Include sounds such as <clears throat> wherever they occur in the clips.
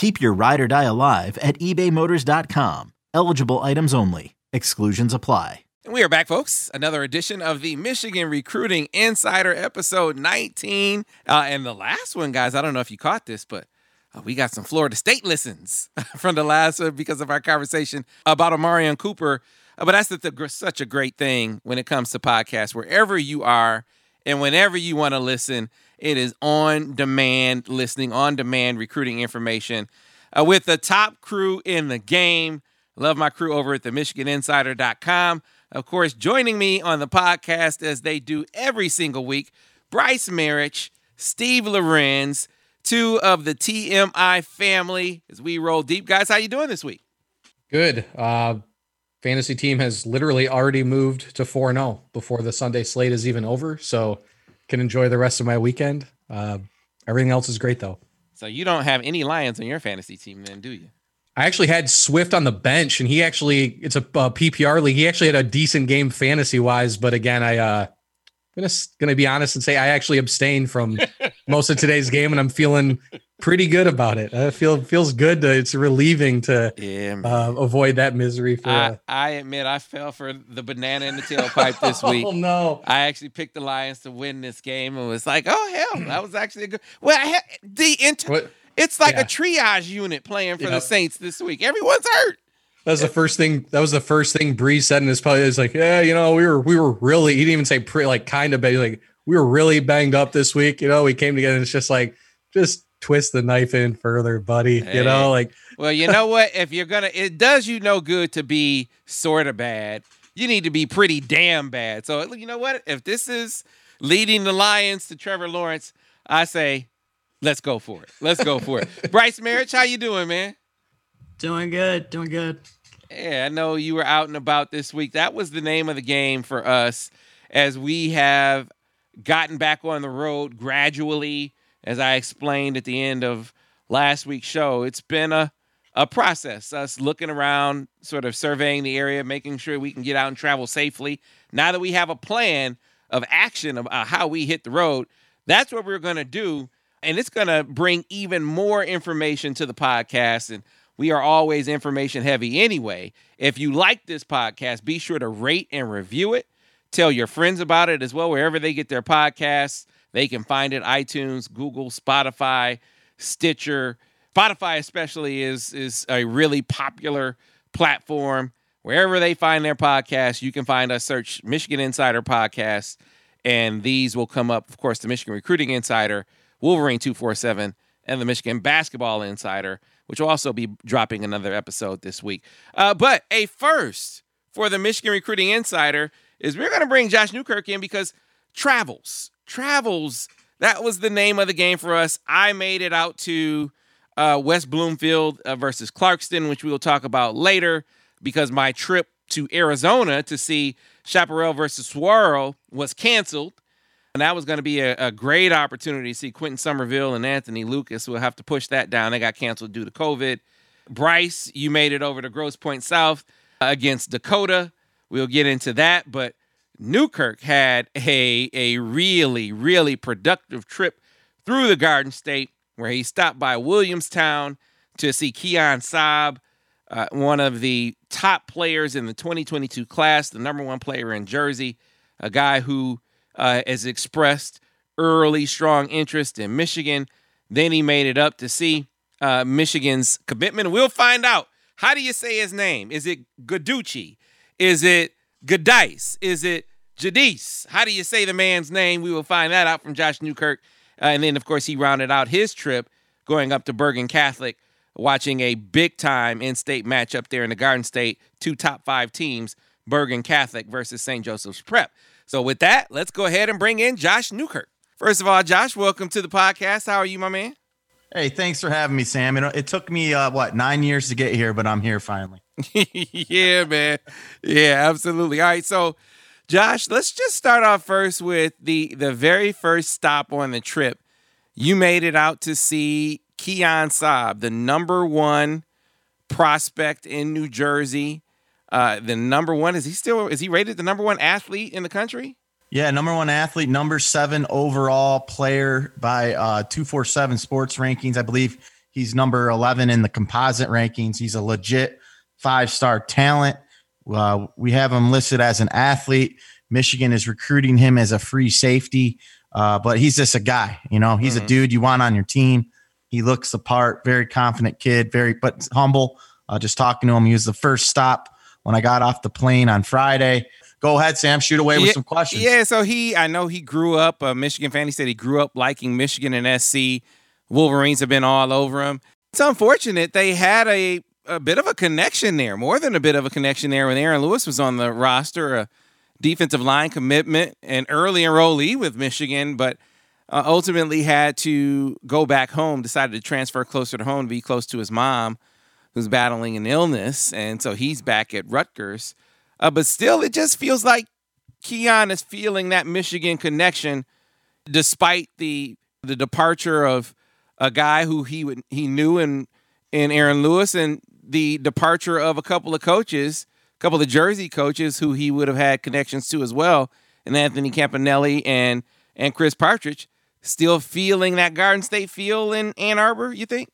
Keep your ride or die alive at ebaymotors.com. Eligible items only. Exclusions apply. And we are back, folks. Another edition of the Michigan Recruiting Insider, episode 19. Uh, and the last one, guys, I don't know if you caught this, but uh, we got some Florida State listens <laughs> from the last one because of our conversation about Amarion Cooper. Uh, but that's the, the, such a great thing when it comes to podcasts. Wherever you are and whenever you want to listen, it is on demand listening, on demand recruiting information uh, with the top crew in the game. Love my crew over at the MichiganInsider.com. Of course, joining me on the podcast as they do every single week, Brice Marich, Steve Lorenz, two of the TMI family as we roll deep. Guys, how you doing this week? Good. Uh, fantasy team has literally already moved to 4-0 before the Sunday slate is even over. So can enjoy the rest of my weekend. Uh, everything else is great though. So you don't have any Lions on your fantasy team, then, do you? I actually had Swift on the bench, and he actually it's a, a PPR league. He actually had a decent game fantasy wise, but again, I uh, gonna gonna be honest and say I actually abstained from most of today's game, and I'm feeling pretty good about it. I feel feels good to it's relieving to yeah, uh, avoid that misery. For I, uh, I, admit I fell for the banana in the tailpipe this <laughs> week. oh no! I actually picked the Lions to win this game and was like, oh hell, that was actually a good. Well, I had the inter- It's like yeah. a triage unit playing for yep. the Saints this week. Everyone's hurt. That was the first thing. That was the first thing Brees said in his probably is like, yeah, you know, we were we were really. He didn't even say pre, like kind of, but like we were really banged up this week. You know, we came together. and It's just like just twist the knife in further, buddy. Hey. You know, like well, you know what? If you're gonna, it does you no good to be sort of bad. You need to be pretty damn bad. So you know what? If this is leading the Lions to Trevor Lawrence, I say, let's go for it. Let's go for it. <laughs> Brice Marich, how you doing, man? Doing good. Doing good. Yeah, I know you were out and about this week. That was the name of the game for us as we have gotten back on the road gradually as I explained at the end of last week's show, it's been a a process. Us looking around, sort of surveying the area, making sure we can get out and travel safely. Now that we have a plan of action of uh, how we hit the road, that's what we're going to do, and it's going to bring even more information to the podcast. And we are always information heavy anyway. If you like this podcast, be sure to rate and review it. Tell your friends about it as well, wherever they get their podcasts. They can find it iTunes, Google, Spotify, Stitcher. Spotify especially is is a really popular platform. Wherever they find their podcast, you can find us. Search Michigan Insider Podcast, and these will come up. Of course, the Michigan Recruiting Insider, Wolverine two four seven, and the Michigan Basketball Insider, which will also be dropping another episode this week. Uh, but a first for the Michigan Recruiting Insider is we're going to bring Josh Newkirk in because travels Travels. That was the name of the game for us. I made it out to uh, West Bloomfield uh, versus Clarkston, which we will talk about later, because my trip to Arizona to see Chaparral versus Saguaro was canceled. And that was going to be a, a, great opportunity to see Quentin Somerville and Anthony Lucas. We'll have to push that down. They got canceled due to COVID. Brice, you made it over to Grosse Pointe South against Dakota. We'll get into that. But Newkirk had a, a really, really productive trip through the Garden State where he stopped by Williamstown to see Keon Sabb, uh, one of the top players in the 2022 class, the number one player in Jersey, a guy who uh, has expressed early strong interest in Michigan. Then he made it up to see uh, Michigan's commitment. We'll find out. How do you say his name? Is it Gaducci? Is it Gadice? Is it Jadis. How do you say the man's name? We will find that out from Josh Newkirk. Uh, and then, of course, he rounded out his trip going up to Bergen Catholic, watching a big time in state matchup there in the Garden State. Two top five teams, Bergen Catholic versus St. Joseph's Prep. So, with that, let's go ahead and bring in Josh Newkirk. First of all, Josh, welcome to the podcast. How are you, my man? Hey, thanks for having me, Sam. It, it took me uh, what nine years to get here, but I'm here finally. <laughs> yeah, man. Yeah, absolutely. All right, so Josh, let's just start off first with the the very first stop on the trip. You made it out to see Keon Sabb, the number one prospect in New Jersey. Uh, the number one is he still is he rated the number one athlete in the country? Yeah, number one athlete, number seven overall player by uh, 247 Sports Rankings. I believe he's number 11 in the composite rankings. He's a legit five star talent. Uh, we have him listed as an athlete. Michigan is recruiting him as a free safety, uh, but he's just a guy. You know, he's mm-hmm. a dude you want on your team. He looks the part, very confident kid, very but humble. Uh, just talking to him, he was the first stop when I got off the plane on Friday go ahead, Sam. Shoot away with yeah, some questions. Yeah. So he, I know he grew up a Michigan fan. He said he grew up liking Michigan and SC. Wolverines have been all over him. It's unfortunate they had a a bit of a connection there, more than a bit of a connection there when Aaron Lewis was on the roster, a defensive line commitment, an early enrollee with Michigan, but uh, ultimately had to go back home. Decided to transfer closer to home to be close to his mom, who's battling an illness, and so he's back at Rutgers. Uh, but still, it just feels like Keon is feeling that Michigan connection, despite the the departure of a guy who he would he knew in in Aaron Lewis and the departure of a couple of coaches, a couple of Jersey coaches who he would have had connections to as well, and Anthony Campanelli and and Chris Partridge. Still feeling that Garden State feel in Ann Arbor, you think?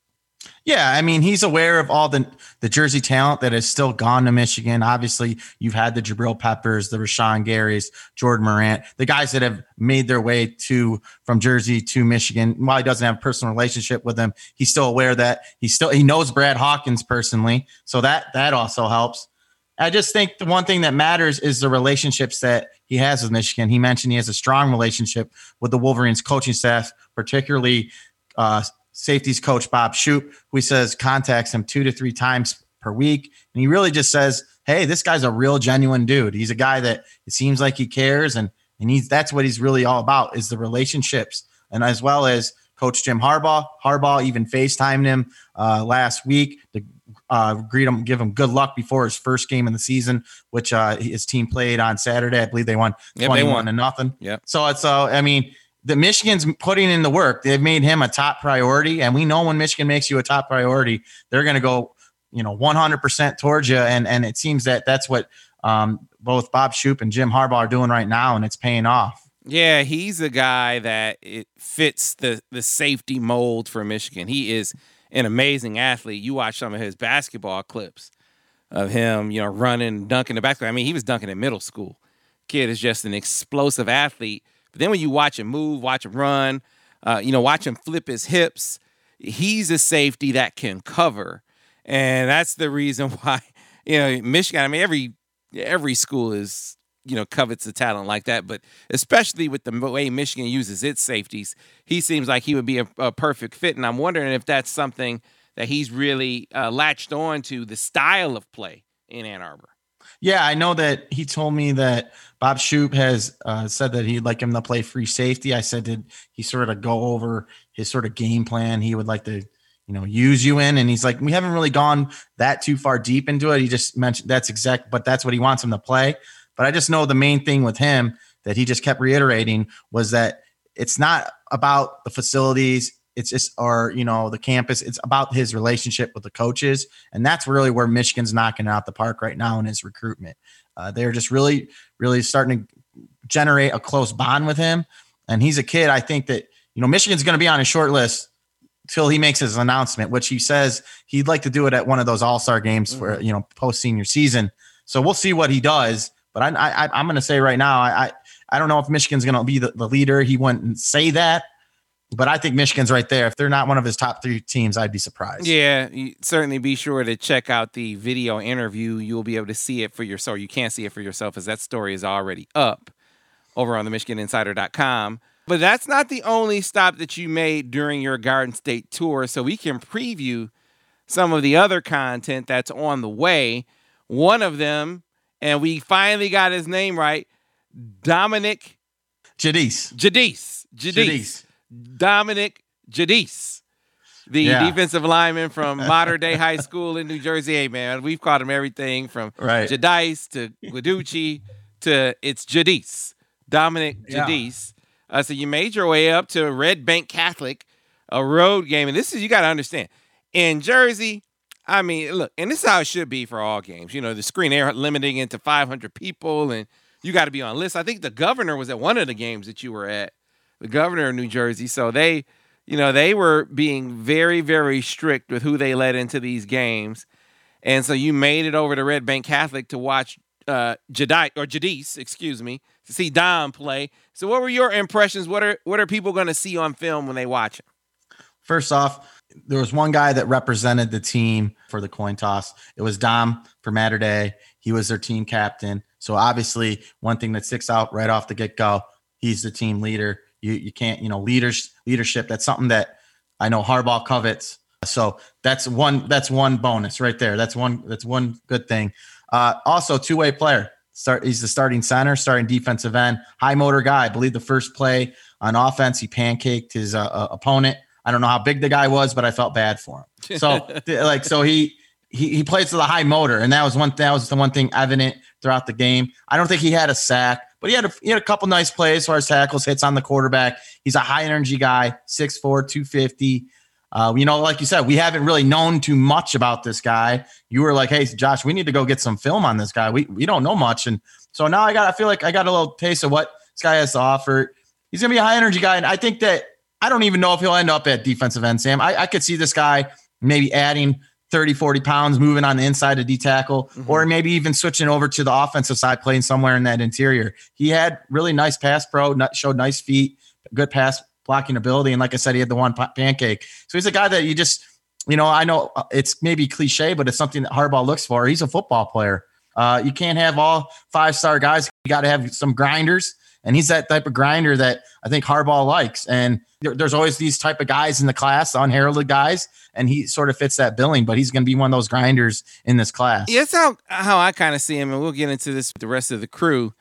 Yeah, I mean, he's aware of all the the Jersey talent that has still gone to Michigan. Obviously, you've had the Jabril Peppers, the Rashan Garys, Jordan Morant, the guys that have made their way to from Jersey to Michigan. While he doesn't have a personal relationship with them, he's still aware that he still he knows Brad Hawkins personally, so that that also helps. I just think the one thing that matters is the relationships that he has with Michigan. He mentioned he has a strong relationship with the Wolverines coaching staff, particularly uh, safeties coach Bob Shoop, who he says contacts him two to three times per week. And he really just says, Hey, this guy's a real genuine dude. He's a guy that it seems like he cares and and he's that's what he's really all about is the relationships. And as well as Coach Jim Harbaugh. Harbaugh even FaceTimed him uh, last week to uh, greet him, give him good luck before his first game in the season, which uh, his team played on Saturday. I believe they won yep, 21 they won. to nothing. Yeah. So it's, uh, I mean, the Michigan's putting in the work. They've made him a top priority, and we know when Michigan makes you a top priority, they're going to go, you know, 100% towards you. And and it seems that that's what um, both Bob Shoop and Jim Harbaugh are doing right now, and it's paying off. Yeah, he's a guy that it fits the the safety mold for Michigan. He is an amazing athlete. You watch some of his basketball clips of him, you know, running, dunking the basketball. I mean, he was dunking in middle school. Kid is just an explosive athlete but then when you watch him move, watch him run, uh, you know, watch him flip his hips, he's a safety that can cover. And that's the reason <laughs> why, you know, Michigan, I mean, every every school is, you know, covets a talent like that, but especially with the way Michigan uses its safeties, he seems like he would be a, a perfect fit. And I'm wondering if that's something that he's really uh, latched on to the style of play in Ann Arbor. Yeah, I know that he told me that Bob Shoop has uh, said that he'd like him to play free safety. I said, did he sort of go over his sort of game plan he would like to, you know, use you in? And he's like, we haven't really gone that too far deep into it. He just mentioned that's exact, but that's what he wants him to play. But I just know the main thing with him that he just kept reiterating was that it's not about the facilities it's just or you know the campus it's about his relationship with the coaches and that's really where michigan's knocking out the park right now in his recruitment uh, they're just really really starting to generate a close bond with him and he's a kid i think that you know michigan's going to be on his short list till he makes his announcement which he says he'd like to do it at one of those all-star games mm-hmm. for you know post senior season so we'll see what he does but I, I, am going to say right now, I, I, I don't know if Michigan's going to be the, the leader. He wouldn't say that, but I think Michigan's right there. If they're not one of his top three teams, I'd be surprised. Yeah, certainly be sure to check out the video interview. You'll be able to see it for yourself. You can't see it for yourself as that story is already up over on the MichiganInsider.com. But that's not the only stop that you made during your Garden State tour. So we can preview some of the other content that's on the way. One of them, and we finally got his name right, Dominick Giudice. Giudice. Giudice. Dominick Giudice. The Yeah. defensive lineman from <laughs> Mater Dei High School in New Jersey. Hey man, we've called him everything from Right. Giudice to Guiducci to it's Giudice. Dominick Yeah. Giudice. Uh, so you made your way up to Red Bank Catholic, a road game. And this is, you got to understand, in Jersey, I mean, look, and this is how it should be for all games. You know, the screen air limiting it to 500 people, and you got to be on list. I think the governor was at one of the games that you were at, the governor of New Jersey. So they, you know, they were being very, very strict with who they let into these games. And so you made it over to Red Bank Catholic to watch uh Jadite or Giudice, excuse me, to see Dom play. So what were your impressions? What are what are people going to see on film when they watch him? First off, there was one guy that represented the team for the coin toss. It was Dom for Mater Dei. He was their team captain. So obviously, one thing that sticks out right off the get go, he's the team leader. You you can't you know leaders leadership. That's something that I know Harbaugh covets. So that's one that's one bonus right there. That's one that's one good thing. Uh, also, two way player. Start. He's the starting center, starting defensive end, high motor guy. I believe the first play on offense, he pancaked his uh, uh, opponent. I don't know how big the guy was, but I felt bad for him. So, <laughs> like, so he he he plays with a high motor, and that was one that was the one thing evident throughout the game. I don't think he had a sack, but he had a he had a couple nice plays as far as tackles, hits on the quarterback. He's a high energy guy, 6'4", 250. Uh, you know, like you said, we haven't really known too much about this guy. You were like, "Hey, Josh, we need to go get some film on this guy. We we don't know much." And so now I got, I feel like I got a little taste of what this guy has to offer. He's gonna be a high energy guy, and I think that I don't even know if he'll end up at defensive end. Sam, I, I could see this guy maybe adding 30, 40 pounds, moving on the inside to D tackle, or maybe even switching over to the offensive side, playing somewhere in that interior. He had really nice pass pro, showed nice feet, good pass blocking ability. And like I said, he had the one pancake. So he's a guy that you just, you know, I know uh, it's maybe cliche, but it's something that Harbaugh looks for. He's a football player. Uh, you can't have all five star guys. You got to have some grinders. And he's that type of grinder that I think Harbaugh likes. And there, there's always these type of guys in the class, unheralded guys, and he sort of fits that billing. But he's going to be one of those grinders in this class. Yeah, that's how how I kind of see him, and we'll get into this with the rest of the crew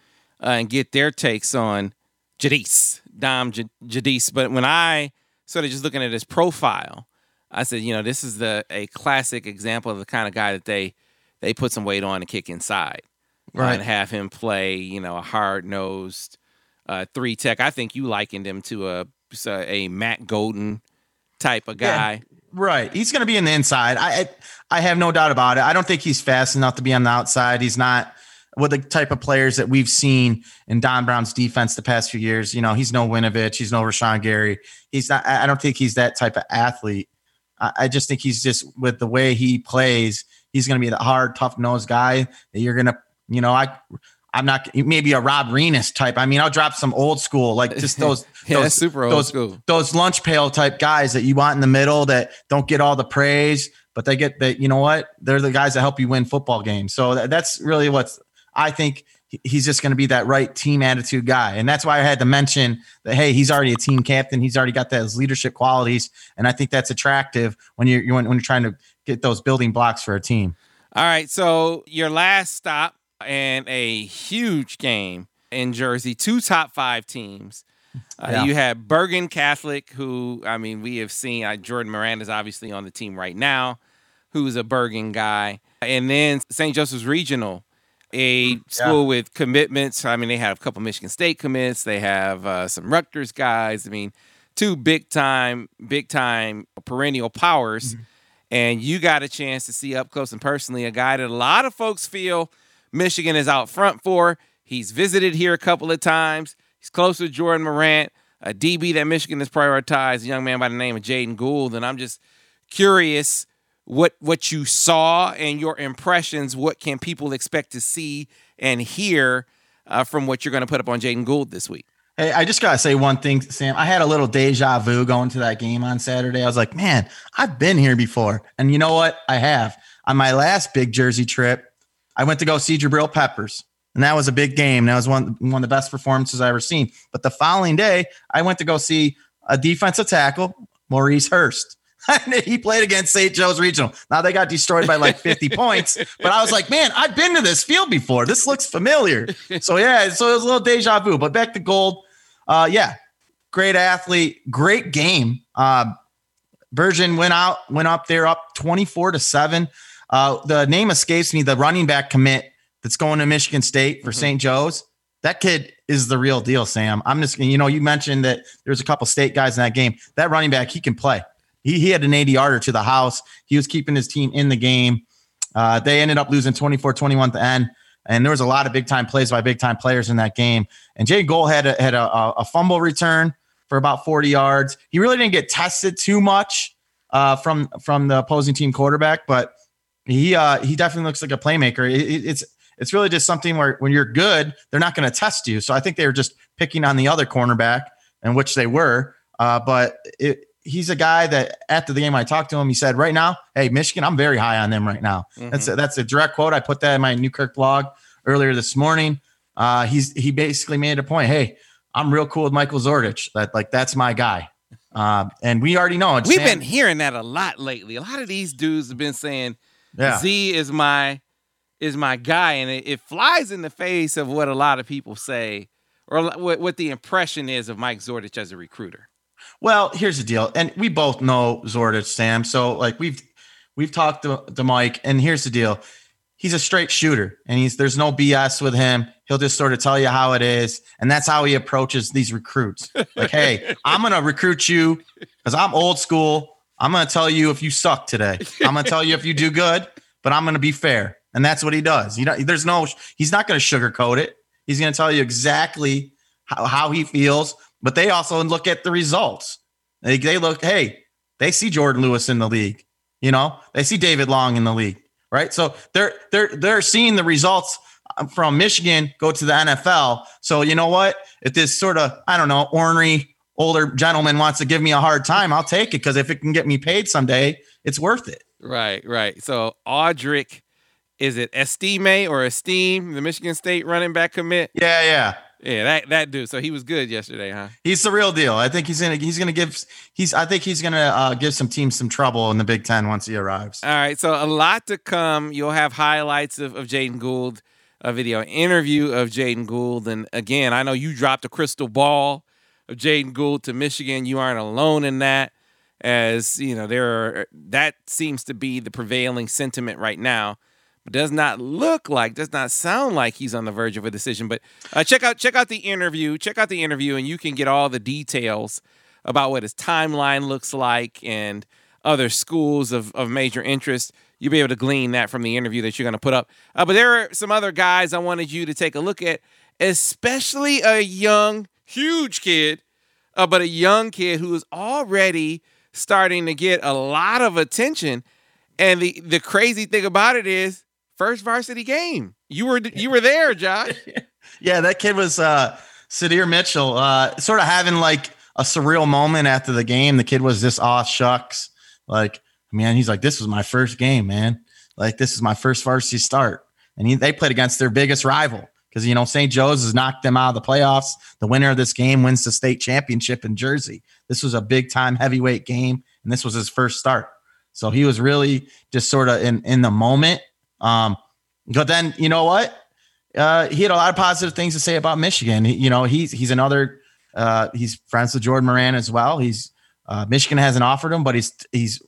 uh, and get their takes on Giudice, Dom J- Giudice. But when I sort of just looking at his profile, I said, you know, this is the a classic example of the kind of guy that they they put some weight on and kick inside, Right. and have him play, you know, a hard nosed uh, three tech. I think you likened him to a a Matt Godin type of Yeah. guy. Right. He's going to be in the inside. I, I I have no doubt about it. I don't think he's fast enough to be on the outside. He's not with the type of players that we've seen in Don Brown's defense the past few years. You know, he's no Winovich. He's no Rashan Gary. He's not. I I don't think he's that type of athlete. I, I just think he's just with the way he plays. He's going to be the hard, tough nosed guy that you're going to. You know, I. I'm not maybe a Rob Renes type. I mean, I'll drop some old school, like <laughs> just those, Yeah, those super old those, school. those lunch pail type guys that you want in the middle that don't get all the praise, but they get that. You know what? They're the guys that help you win football games. So that, that's really what's. I think he's just going to be that right team attitude guy, and that's why I had to mention that. Hey, he's already a team captain. He's already got those leadership qualities, and I think that's attractive when you're when, when you're trying to get those building blocks for a team. All right, so your last stop and a huge game in Jersey, two top five teams. Uh, Yeah. You had Bergen Catholic, who I mean we have seen. Uh, Jordan Miranda is obviously on the team right now, who's a Bergen guy, and then St. Joseph's Regional, a school with commitments. I mean they have a couple Michigan State commits. They have uh, some Rutgers guys. I mean, two big time, big time perennial powers and you got a chance to see up close and personally a guy that a lot of folks feel Michigan is out front for. He's visited here a couple of times. He's close with Jordan Morant, a DB that Michigan has prioritized, a young man by the name of Jaeden Gould. And I'm just curious what what you saw and your impressions. What can people expect to see and hear uh, from what you're going to put up on Jaeden Gould this week? Hey, I just gotta say one thing, Sam. I had a little deja vu going to that game on Saturday. I was like, man, I've been here before. And you know what? I have. On my last big Jersey trip, I went to go see Jabril Peppers. and that was a big game. That was one one of the best performances I ever seen. But the following day, I went to go see a defensive tackle, Maurice Hurst. <laughs> he played against St. Joe's Regional. Now they got destroyed by like 50 <laughs> points, but I was like, man, I've been to this field before. This looks familiar. So yeah, so it was a little deja vu. But back to Gould. Uh, yeah, great athlete, great game. Uh, Bergen went out, went up there up 24 to 7. Uh, the name escapes me, the running back commit that's going to Michigan State for Mhm. St. Joe's. That kid is the real deal, Sam. I'm just, you know, you mentioned that there's a couple state guys in that game. That running back, he can play. He, he had an 80 yarder to the house. He was keeping his team in the game. Uh, they ended up losing 24 21 at the end. And there was a lot of big time plays by big time players in that game. And Jay Gold had a, had a, a fumble return for about 40 yards. He really didn't get tested too much uh, from from the opposing team quarterback, but he uh, he definitely looks like a playmaker. It- it- it's it's really just something where when you're good, they're not going to test you. So I think they were just picking on the other cornerback, and which they were. Uh, but it, he's a guy that after the game I talked to him, he said, "Right now, hey Michigan, I'm very high on them right now." That's a, that's a direct quote. I put that in my Newkirk blog earlier this morning. Uh, he's he basically made a point. Hey, I'm real cool with Michael Zordich. That like that's my guy. Uh, and we already know. We've Sam- been hearing that a lot lately. A lot of these dudes have been saying yeah. Z is my is my guy, and it, it flies in the face of what a lot of people say, or what, what the impression is of Mike Zordich as a recruiter. Well, here's the deal, and we both know Zordich, Sam. So like we've we've talked to, to Mike, and here's the deal: he's a straight shooter, and he's there's no BS with him. He'll just sort of tell you how it is, and that's how he approaches these recruits. Like, hey, I'm gonna recruit you because I'm old school. I'm gonna tell you if you suck today. I'm gonna tell you if you do good, but I'm gonna be fair, and that's what he does. You know, there's no, he's not gonna sugarcoat it. He's gonna tell you exactly how, how he feels, but they also look at the results. They, they look, hey, they see Jordan Lewis in the league. You know, they see David Long in the league, right? So they're they're they're seeing the results um, from Michigan go to the NFL. So you know what? If this sort of I don't know ornery older gentleman wants to give me a hard time, I'll take it because if it can get me paid someday, it's worth it. Right, right. So Audric, is it Estime or Esteem, the Michigan State running back commit? Yeah, yeah. Yeah, that that dude. So he was good yesterday, huh? He's the real deal. I think he's gonna he's gonna give he's I think he's gonna uh, give some teams some trouble in the Big Ten once he arrives. All right, so a lot to come. You'll have highlights of, of Jaeden Gould, a video interview of Jaeden Gould. And again, I know you dropped a crystal ball of Jaeden Gould to Michigan. You aren't alone in that. As you know, there are that seems to be the prevailing sentiment right now. But does not look like, does not sound like he's on the verge of a decision. But uh, check out check out the interview. Check out the interview, and you can get all the details about what his timeline looks like and other schools of, of major interest. You'll be able to glean that from the interview that you're going to put up. Uh, but there are some other guys I wanted you to take a look at, especially a young, huge kid, uh, but a young kid who is already starting to get a lot of attention. And the, the crazy thing about it is, first varsity game. You were <laughs> you were there, Josh. <laughs> Yeah, that kid was uh Sydir Mitchell, uh sort of having like a surreal moment after the game. The kid was just aw shucks. Like, man, he's like, This was my first game, man. Like, this is my first varsity start. And he, they played against their biggest rival because you know St. Joe's has knocked them out of the playoffs. The winner of this game wins the state championship in Jersey. This was a big time heavyweight game, and this was his first start. So he was really just sort of in in the moment. Um, but then you know what? Uh, he had a lot of positive things to say about Michigan. He, you know, he's he's another. Uh, he's friends with Jordan Morant as well. He's uh, Michigan hasn't offered him, but he's he's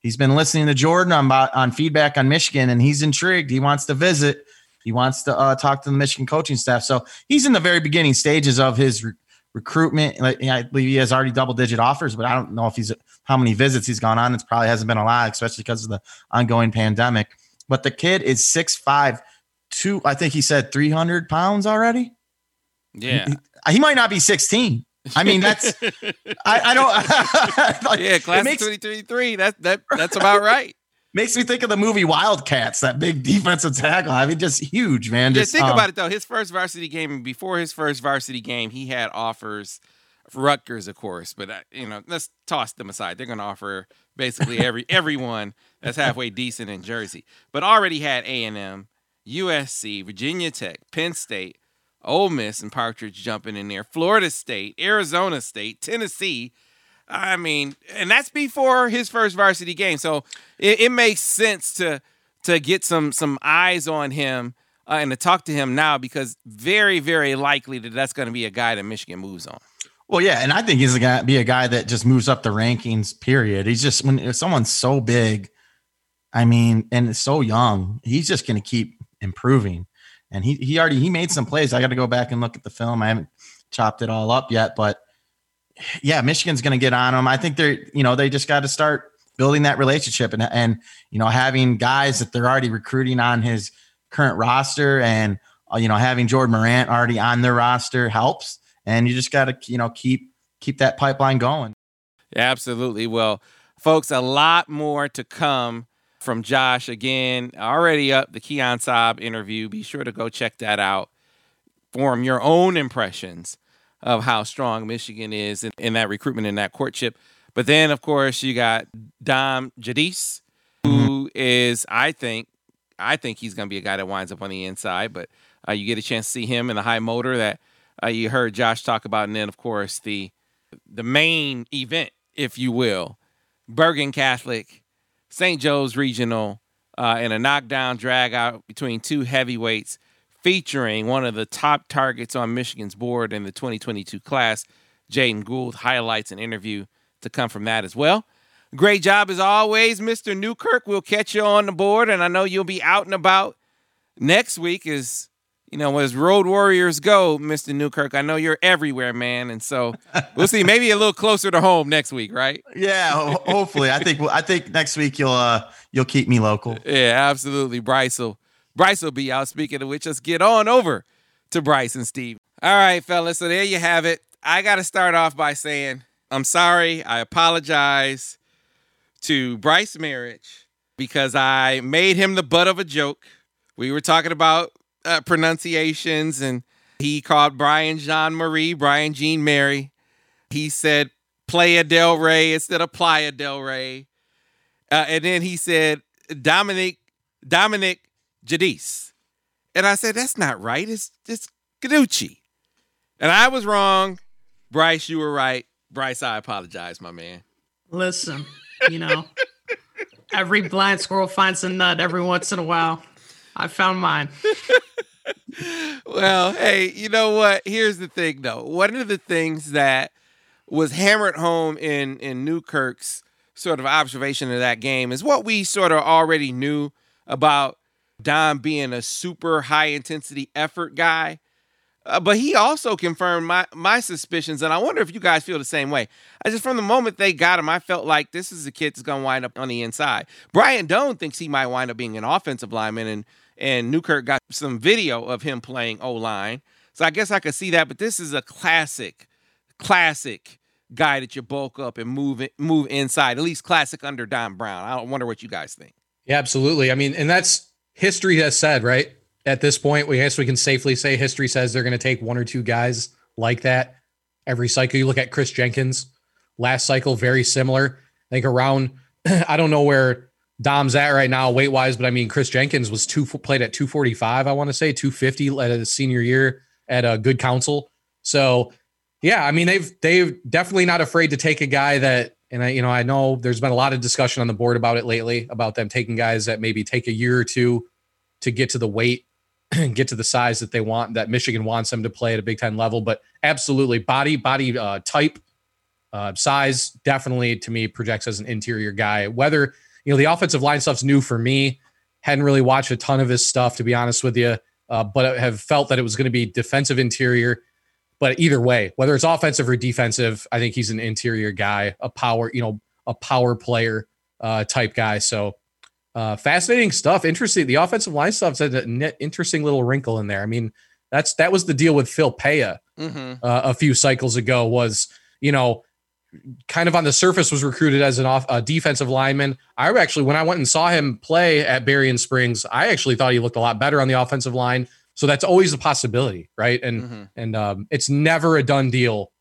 he's been listening to Jordan on on feedback on Michigan, and he's intrigued. He wants to visit. He wants to uh, talk to the Michigan coaching staff. So he's in the very beginning stages of his re- recruitment. Like, I believe he has already double digit offers, but I don't know if he's how many visits he's gone on. It probably hasn't been a lot, especially because of the ongoing pandemic. But the kid is six five, two. I think he said three hundred pounds already. Yeah. He might not be sixteen. I mean, that's <laughs> I, I don't. <laughs> like, yeah, class makes, of 2023. That that that's about right. Makes me think of the movie Wildcats. That big defensive tackle. I mean, just huge, man. Yeah, Just, think um, about it though. His first varsity game, before his first varsity game, he had offers. for Rutgers, of course, but uh, you know, let's toss them aside. They're going to offer basically every <laughs> everyone that's halfway decent in Jersey. But already had A and M, USC, Virginia Tech, Penn State, Ole Miss, and Partridge jumping in there, Florida State, Arizona State, Tennessee. I mean, and that's before his first varsity game. So it, it makes sense to to get some some eyes on him uh, and to talk to him now because very very likely that that's going to be a guy that Michigan moves on. Well, yeah, and I think he's going to be a guy that just moves up the rankings. Period. He's just when someone's so big, I mean, and so young, he's just going to keep improving. And he he already he made some plays. I got to go back and look at the film. I haven't chopped it all up yet, but yeah, Michigan's going to get on them. I think they're you know they just got to start building that relationship and and you know having guys that they're already recruiting on his current roster and uh, you know having Jordan Morant already on their roster helps. And you just got to you know keep keep that pipeline going. Absolutely. Well, folks, a lot more to come from Josh. Again, already up the Keon Sabb interview. Be sure to go check that out. Form your own impressions of how strong Michigan is in, in that recruitment and that courtship. But then, of course, you got Dom Giudice, who is, I think, I think he's going to be a guy that winds up on the inside. But uh, you get a chance to see him in the high motor that uh, you heard Josh talk about, and then, of course, the the main event, if you will, Bergen Catholic, St. Joe's Regional, uh, in a knockdown drag out between two heavyweights, featuring one of the top targets on Michigan's board in the 2022 class, Jaeden Gould. Highlights an interview to come from that as well. Great job as always, Mr. Newkirk. We'll catch you on the board, and I know you'll be out and about next week. Is you know, as Road Warriors go, Mr. Newkirk, I know you're everywhere, man, and so we'll see. Maybe a little closer to home next week, right? Yeah, ho- hopefully. I think I think next week you'll uh you'll keep me local. Yeah, absolutely. Brice will Brice will be out. Speaking of which, let's get on over to Brice and Steve. All right, fellas. So there you have it. I got to start off by saying I'm sorry. I apologize to Brice Marich because I made him the butt of a joke. We were talking about uh, pronunciations, and he called Brian Jean Marie Brian Jean Mary. He said Playa Del Rey instead of Playa Del Rey. Uh, and then he said Dominick Dominick Giudice. And I said, that's not right. It's it's Gaducci. And I was wrong. Brice, you were right. Brice, I apologize, my man. Listen, you know, <laughs> every blind squirrel finds a nut every once in a while. I found mine. <laughs> well, hey, you know what? Here's the thing, though. One of the things that was hammered home in in Newkirk's sort of observation of that game is what we sort of already knew about Dom being a super high intensity effort guy. Uh, but he also confirmed my my suspicions, and I wonder if you guys feel the same way. I just from the moment they got him, I felt like this is a kid that's to wind up on the inside. Brian Dohn thinks he might wind up being an offensive lineman, and and Newkirk got some video of him playing O line, so I guess I could see that. But this is a classic, classic guy that you bulk up and move it, move inside. At least classic under Don Brown. I wonder what you guys think. Yeah, absolutely. I mean, and that's history has said, right? At this point, we guess we can safely say history says they're going to take one or two guys like that every cycle. You look at Chris Jenkins, last cycle, very similar. I think around, <clears throat> I don't know where Dom's at right now, weight wise, but I mean, Chris Jenkins was two played at 245, I want to say 250 at his senior year at a Good Counsel. So, yeah, I mean, they've they've definitely not afraid to take a guy that, and I, you know, I know there's been a lot of discussion on the board about it lately about them taking guys that maybe take a year or two to get to the weight and <clears throat> get to the size that they want, that Michigan wants them to play at a Big Ten level. But absolutely, body body uh, type, uh, size definitely to me projects as an interior guy. Whether you know the offensive line stuff's new for me, hadn't really watched a ton of his stuff to be honest with you, uh, but have felt that it was going to be defensive interior. But either way, whether it's offensive or defensive, I think he's an interior guy, a power, you know, a power player uh, type guy. So uh, fascinating stuff. Interesting. The offensive line stuff said a interesting little wrinkle in there. I mean, that's that was the deal with Phil Paea Mm-hmm. uh, a few cycles ago. Was you know, kind of on the surface was recruited as an off a defensive lineman. I actually, when I went and saw him play at Berrien Springs, I actually thought he looked a lot better on the offensive line. So that's always a possibility, right? And Mm-hmm. and um, it's never a done deal.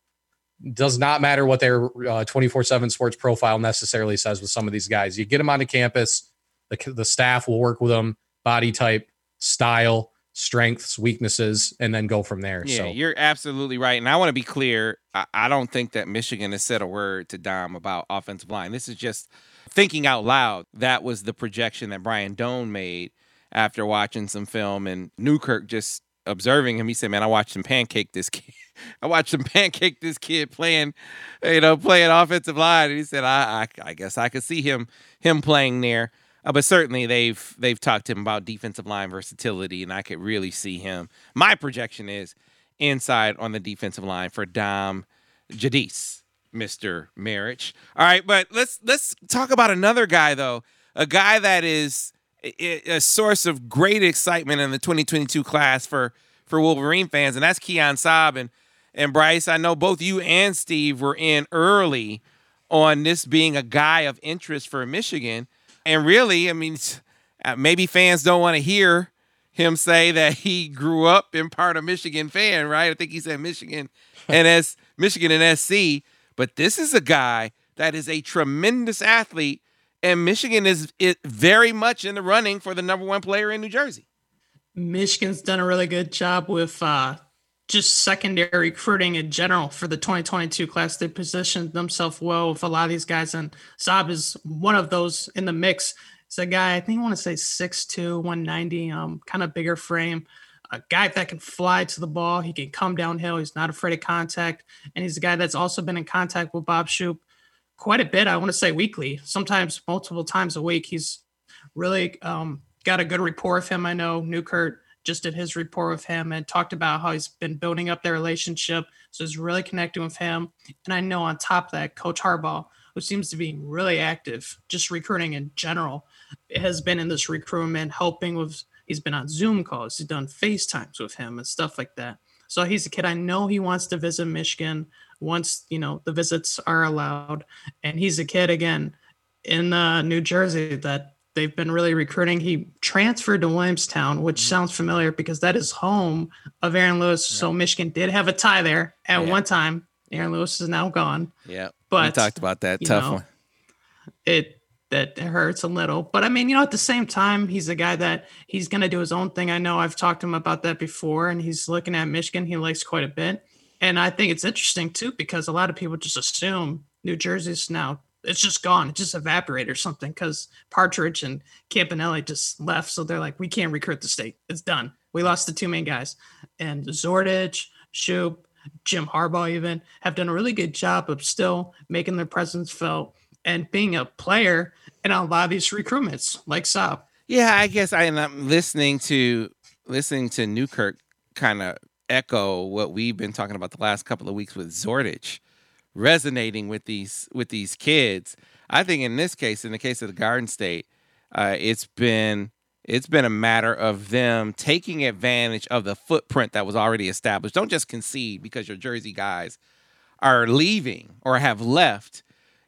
Does not matter what their twenty four seven sports profile necessarily says with some of these guys. You get them onto campus, the the staff will work with them, body type, style, strengths, weaknesses, and then go from there. Yeah, so you're absolutely right. And I want to be clear. I, I don't think that Michigan has said a word to Dom about offensive line. This is just thinking out loud. That was the projection that Brian Dohn made after watching some film and Newkirk just observing him. He said, Man, I watched him pancake this kid. <laughs> I watched him pancake this kid playing, you know, playing offensive line. And he said, I, I, I guess I could see him him playing there. Uh, but certainly they've they've talked to him about defensive line versatility, and I could really see him. My projection is inside on the defensive line for Dom Giudice, Mister Marich. All right, but let's let's talk about another guy though, a guy that is a source of great excitement in the 2022 class for for Wolverine fans, and that's Keon Sabb and and Brice. I know both you and Steve were in early on this being a guy of interest for Michigan. And really, I mean, uh, maybe fans don't want to hear him say that he grew up in part of Michigan fan, right? I think he said Michigan <laughs> and as Michigan and SC. But this is a guy that is a tremendous athlete, and Michigan is it very much in the running for the number one player in New Jersey. Michigan's done a really good job with uh, just secondary recruiting in general for the 2022 class. They positioned themselves well with a lot of these guys, and Sabb is one of those in the mix. He's a guy, I think I want to say 6'2, 190, um, kind of bigger frame. A guy that can fly to the ball. He can come downhill. He's not afraid of contact. And he's a guy that's also been in contact with Bob Shoop quite a bit. I want to say weekly, sometimes multiple times a week. He's really um, got a good rapport with him. I know Newkirk just did his report with him and talked about how he's been building up their relationship. So he's really connecting with him. And I know on top of that, Coach Harbaugh, who seems to be really active, just recruiting in general, has been in this recruitment, helping with, he's been on Zoom calls, he's done FaceTimes with him and stuff like that. So he's a kid. I know he wants to visit Michigan once, you know, the visits are allowed. And he's a kid, again, in uh, New Jersey that they've been really recruiting. He transferred to Williamstown, which mm-hmm. sounds familiar because that is home of Aaron Lewis. Yeah. So Michigan did have a tie there at yeah. one time. Aaron Lewis is now gone. Yeah, but we talked about that tough know, one. It that hurts a little, but I mean, you know, at the same time, he's a guy that he's going to do his own thing. I know I've talked to him about that before, and he's looking at Michigan. He likes quite a bit, and I think it's interesting too because a lot of people just assume New Jersey's now it's just gone. It just evaporated or something because Partridge and Campanelli just left. So they're like, we can't recruit the state. It's done. We lost the two main guys. And Zordich, Shoop, Jim Harbaugh even have done a really good job of still making their presence felt and being a player in a lot of these recruitments, like Sabb. Yeah, I guess I am listening to listening to Newkirk kind of echo what we've been talking about the last couple of weeks with Zordich resonating with these with these kids. I think in this case, in the case of the Garden State, uh, it's been it's been a matter of them taking advantage of the footprint that was already established. Don't just concede because your Jersey guys are leaving or have left.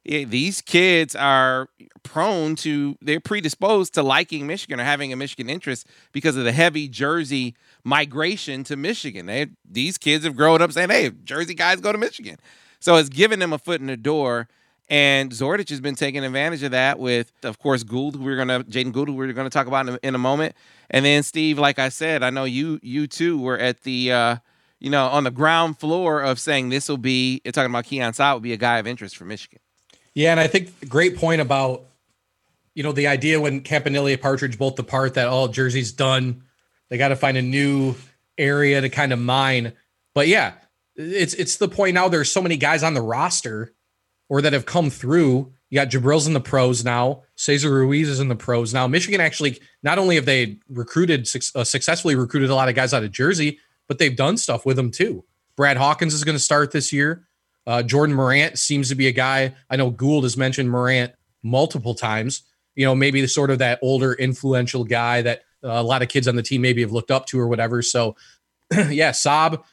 These kids are prone to, they're predisposed to liking Michigan or having a Michigan interest because of the heavy Jersey migration to Michigan. They, these kids have grown up saying, hey, Jersey guys go to Michigan. So it's given them a foot in the door. And Zordich has been taking advantage of that with, of course, Gould, who we're gonna Jaeden Gould, who we're gonna talk about in a, in a, moment. And then Steve, like I said, I know you you too were at the uh, you know, on the ground floor of saying this will be talking about Keon Sabb would be a guy of interest for Michigan. Yeah, and I think great point about you know the idea when Campanelli and Partridge both depart that all oh, Jersey's done. They got to find a new area to kind of mine. But yeah, it's it's the point now. There's so many guys on the roster or that have come through. You got Jabril's in the pros now. Cesar Ruiz is in the pros now. Michigan actually not only have they recruited uh, successfully recruited a lot of guys out of Jersey, but they've done stuff with them too. Brad Hawkins is going to start this year. Uh, Jordan Morant seems to be a guy. I know Gould has mentioned Morant multiple times. You know, maybe the sort of that older, influential guy that uh, a lot of kids on the team maybe have looked up to or whatever. So, <clears throat> yeah, Sabb,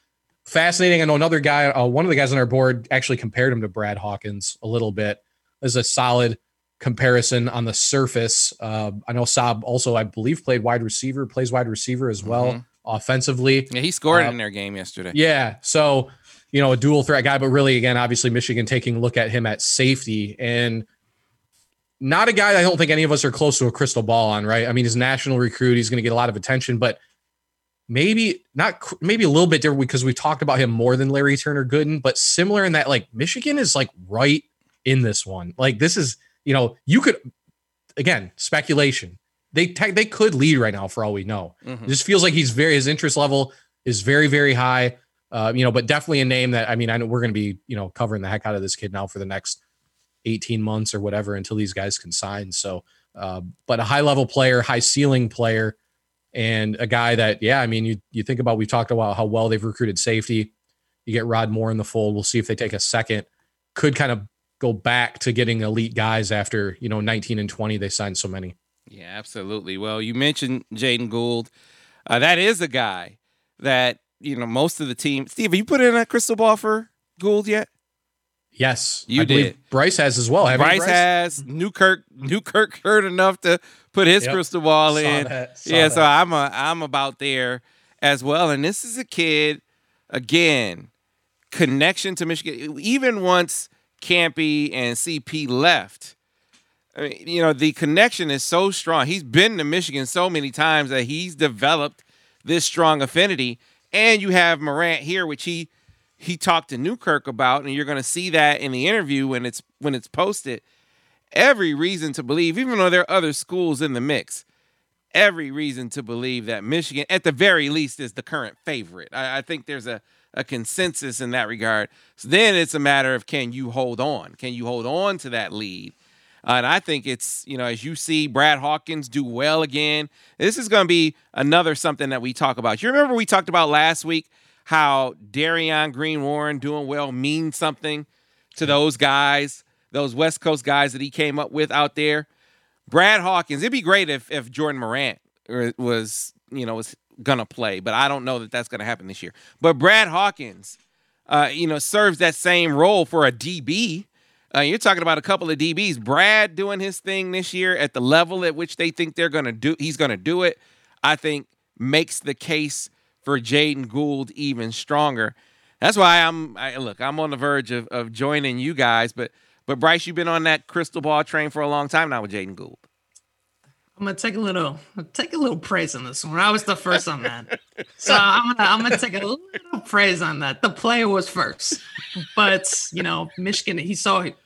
fascinating. I know another guy, uh, one of the guys on our board actually compared him to Brad Hawkins a little bit as a solid comparison on the surface. Uh, I know Sabb also, I believe, played wide receiver, plays wide receiver as well mm-hmm. offensively. Yeah, he scored uh, in their game yesterday. Yeah. So, you know, a dual threat guy, but really, again, obviously, Michigan taking a look at him at safety. And not a guy I don't think any of us are close to a crystal ball on, right? I mean, he's a national recruit. He's going to get a lot of attention, but maybe not, maybe a little bit different because we've talked about him more than Larry Turner Gooden, but similar in that like Michigan is like right in this one. Like this is, you know, you could, again, speculation. They te- they could lead right now for all we know. Mhm. It just feels like he's very his interest level is very very high. Uh, you know, but definitely a name that I mean, I know we're going to be you know covering the heck out of this kid now for the next eighteen months or whatever until these guys can sign. So, uh, but a high level player, high ceiling player, and a guy that yeah, I mean, you you think about we've talked about how well they've recruited safety. You get Rod Moore in the fold. We'll see if they take a second. Could kind of go back to getting elite guys after you know 19 and 20 they signed so many Yeah, absolutely. Well, you mentioned Jaeden Gould. Uh, that is a guy that you know most of the team. Steve, have you put in a crystal ball for Gould yet? yes You I believe did. Brice has as well you, Brice, has. Newkirk. Newkirk heard enough to put his Yep. crystal ball in. that, yeah, so. I'm a, I'm about there as well. And this is a kid again, connection to Michigan. Even once Campy and CP left, I mean, you know, the connection is so strong. He's been to Michigan so many times that he's developed this strong affinity. And you have Morant here, which he he talked to Newkirk about, and you're going to see that in the interview when it's when it's posted. Every reason to believe, even though there are other schools in the mix, every reason to believe that Michigan, at the very least, is the current favorite. I, I think there's a, a consensus in that regard. So then it's a matter of can you hold on? Can you hold on to that lead? Uh, and I think it's, you know, as you see Brad Hawkins do well again, this is going to be another something that we talk about. You remember we talked about last week how Darion Green Warren doing well means something to those guys, those West Coast guys that he came up with out there. Brad Hawkins, it'd be great if if Jordan Morant was, you know, was gonna play, but I don't know that that's gonna happen this year. But Brad Hawkins, uh, you know, serves that same role for a DB. Uh, you're talking about a couple of DBs. Brad doing his thing this year at the level at which they think they're gonna do. He's gonna do it. I think makes the case for Jaeden Gould even stronger. That's why I'm I, look. I'm on the verge of, of joining you guys, but but Brice, you've been on that crystal ball train for a long time now with Jaeden Gould. I'm gonna take a little take a little praise on this one. I was the first on that. <laughs> So I'm gonna I'm gonna take a little praise on that. The player was first. But you know, Michigan, he saw it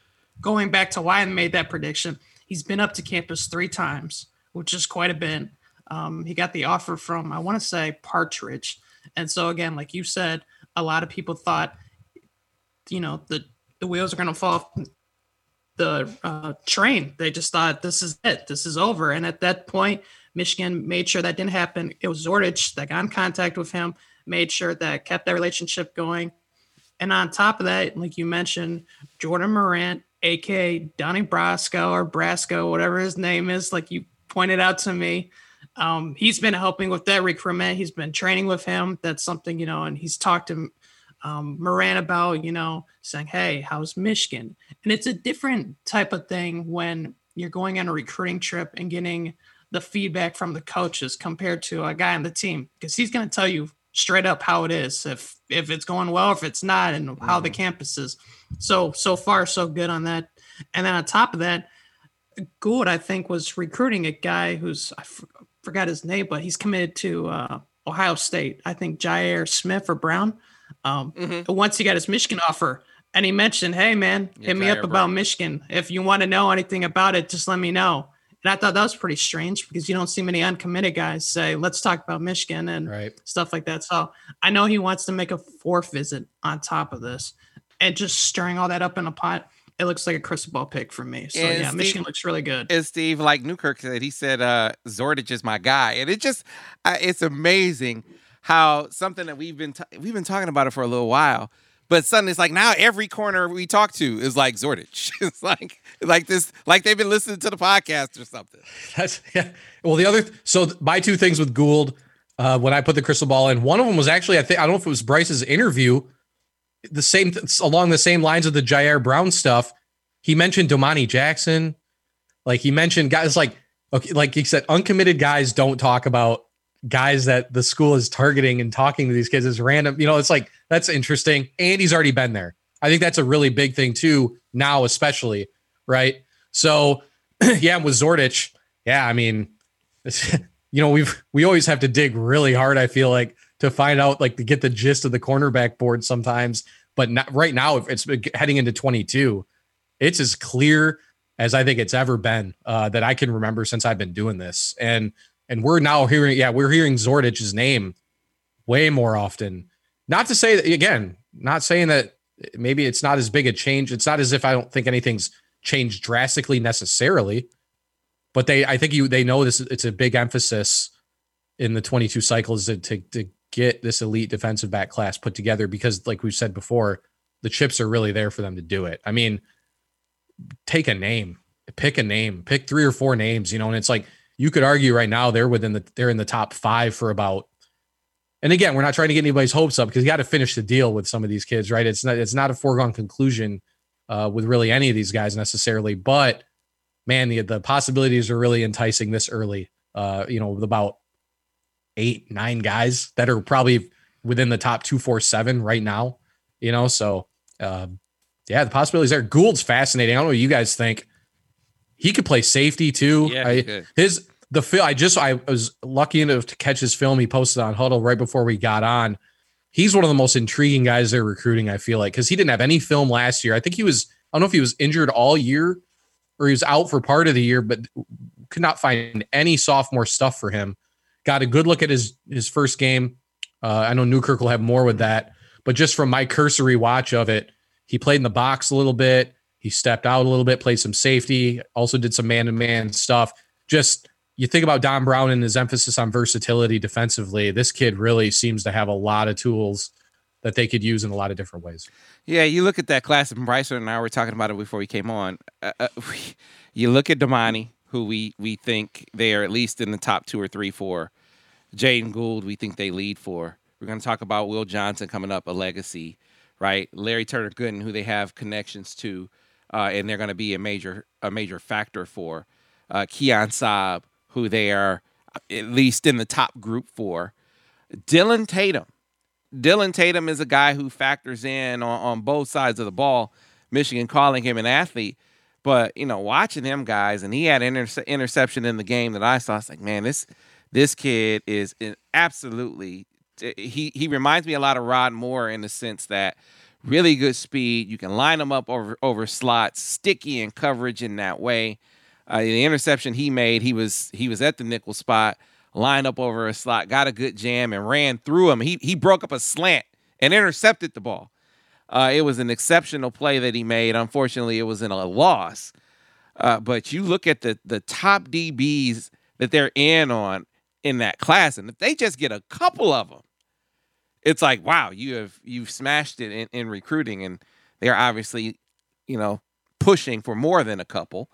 going back to why I made that prediction. He's been up to campus three times, which is quite a bit. Um, he got the offer from I want to say Partridge. And so again, like you said, a lot of people thought, you know, the the wheels are gonna fall off the uh, train. They just thought this is it, this is over. And at that point, Michigan made sure that didn't happen. It was Zordich that got in contact with him, made sure that kept that relationship going. And on top of that, like you mentioned, Jordan Morant, aka Donnie Brasco or Brasco, whatever his name is, like you pointed out to me. Um, he's been helping with that recruitment. He's been training with him. That's something, you know, and he's talked to um, Moran about, you know, saying, Hey, how's Michigan? And it's a different type of thing when you're going on a recruiting trip and getting the feedback from the coaches compared to a guy on the team because he's going to tell you straight up how it is if if it's going well if it's not and how the campus is. So so far so good on that. And then on top of that Gould I think was recruiting a guy who's I f- forgot his name but he's committed to uh, Ohio State. I think Jyaire Smith or Brown. Um, Mhm. once he got his Michigan offer and he mentioned hey man Yeah, hit me Jyaire up about Michigan. If you want to know anything about it just let me know and I thought that was pretty strange because you don't see many uncommitted guys say, let's talk about Michigan and right stuff like that. So I know he wants to make a fourth visit on top of this and just stirring all that up in a pot. It looks like a crystal ball pick for me. So And yeah, Steve- Michigan looks really good. As Steve, like Newkirk said, he said uh, Zordich is my guy, and it just I, it's amazing how something that we've been t- we've been talking about it for a little while, but suddenly it's like now every corner we talk to is like Zordich. <laughs> it's like like this like they've been listening to the podcast or something. That's yeah. Well, the other so my two things with Gould, uh, when I put the crystal ball in, one of them was actually I think I don't know if it was Bryce's interview, the same along the same lines of the Jyaire Brown stuff. He mentioned Domani Jackson, like he mentioned guys like okay, like he said, uncommitted guys don't talk about guys that the school is targeting and talking to these kids is random. You know, it's like that's interesting. And he's already been there. I think that's a really big thing too now, especially right. So <clears throat> yeah, with Zordich, yeah, I mean, <laughs> you know, we've we always have to dig really hard. I feel like to find out like to get the gist of the cornerback board sometimes, but not right now. If it's heading into 22, it's as clear as I think it's ever been uh, that I can remember since I've been doing this. And and we're now hearing, yeah, we're hearing Zordich's name way more often. Not to say that again, not saying that maybe it's not as big a change. It's not as if I don't think anything's changed drastically necessarily, but they I think you they know this it's a big emphasis in the 22 cycles to, to, to get this elite defensive back class put together because like we've said before, the chips are really there for them to do it. I mean, take a name, pick a name, pick three or four names, you know, and it's like you could argue right now they're within the they're in the top five for about. And again, we're not trying to get anybody's hopes up because you got to finish the deal with some of these kids, right? It's not it's not a foregone conclusion uh, with really any of these guys necessarily, but man, the the possibilities are really enticing this early. Uh, you know, with about eight, nine guys that are probably within the top two, four, seven right now. You know, so uh, yeah, the possibilities there. Gould's fascinating. I don't know what you guys think. He could play safety too. Yeah, I, his the film. I just I was lucky enough to catch his film. He posted on Huddle right before we got on. He's one of the most intriguing guys they're recruiting. I feel like because he didn't have any film last year. I think he was. I don't know if he was injured all year or he was out for part of the year, but could not find any sophomore stuff for him. Got a good look at his his first game. Uh, I know Newkirk will have more with that, but just from my cursory watch of it, he played in the box a little bit. He stepped out a little bit, played some safety, also did some man to man stuff. Just you think about Don Brown and his emphasis on versatility defensively. This kid really seems to have a lot of tools that they could use in a lot of different ways. Yeah, you look at that class, and Bryson and I were talking about it before we came on. Uh, uh, <laughs> you look at Domani, who we we think they are at least in the top two or three for. Jaeden Gould, we think they lead for. We're going to talk about Will Johnson coming up, a legacy, right? Larry Turner Gooden, who they have connections to, uh, and they're going to be a major a major factor for. Uh, Keon Sabb, who they are at least in the top group for. Dillon Tatum. Dillon Tatum is a guy who factors in on, on both sides of the ball. Michigan calling him an athlete. But, you know, watching him guys, and he had an inter- interception in the game that I saw. I was like, man, this this kid is absolutely he he reminds me a lot of Rod Moore in the sense that really good speed. You can line him up over over slots, sticky in coverage in that way. Uh, the interception he made, he was he was at the nickel spot, lined up over a slot, got a good jam, and ran through him. He he broke up a slant and intercepted the ball. Uh, it was an exceptional play that he made. Unfortunately, it was in a loss. Uh, but you look at the the top DBs that they're in on in that class, and if they just get a couple of them, it's like wow, you have you've smashed it in, in recruiting, and they're obviously, you know, pushing for more than a couple.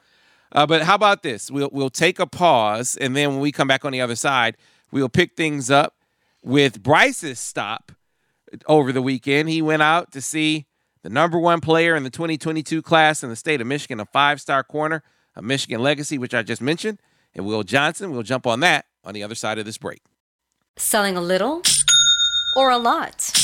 Uh, but how about this? We'll we'll take a pause, and then when we come back on the other side, we'll pick things up with Brice's stop over the weekend. He went out to see the number one player in the 2022 class in the state of Michigan, a five-star corner, a Michigan legacy, which I just mentioned, and Will Johnson. We'll jump on that on the other side of this break. Selling a little or a lot?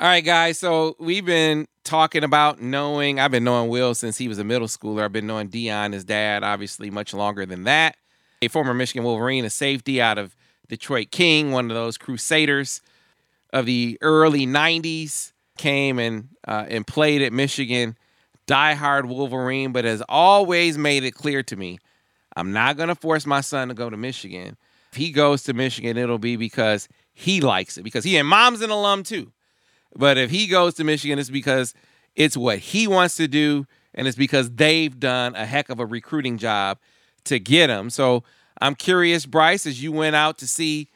All right, guys. So we've been talking about knowing. I've been knowing Will since he was a middle schooler. I've been knowing Dion, his dad, obviously much longer than that. A former Michigan Wolverine, a safety out of Detroit King, one of those crusaders of the early '90s, came and uh, and played at Michigan. Diehard Wolverine, but has always made it clear to me, I'm not going to force my son to go to Michigan. If he goes to Michigan, it'll be because he likes it. Because he and mom's an alum too. But if he goes to Michigan, it's because it's what he wants to do, and it's because they've done a heck of a recruiting job to get him. So I'm curious, Brice, as you went out to see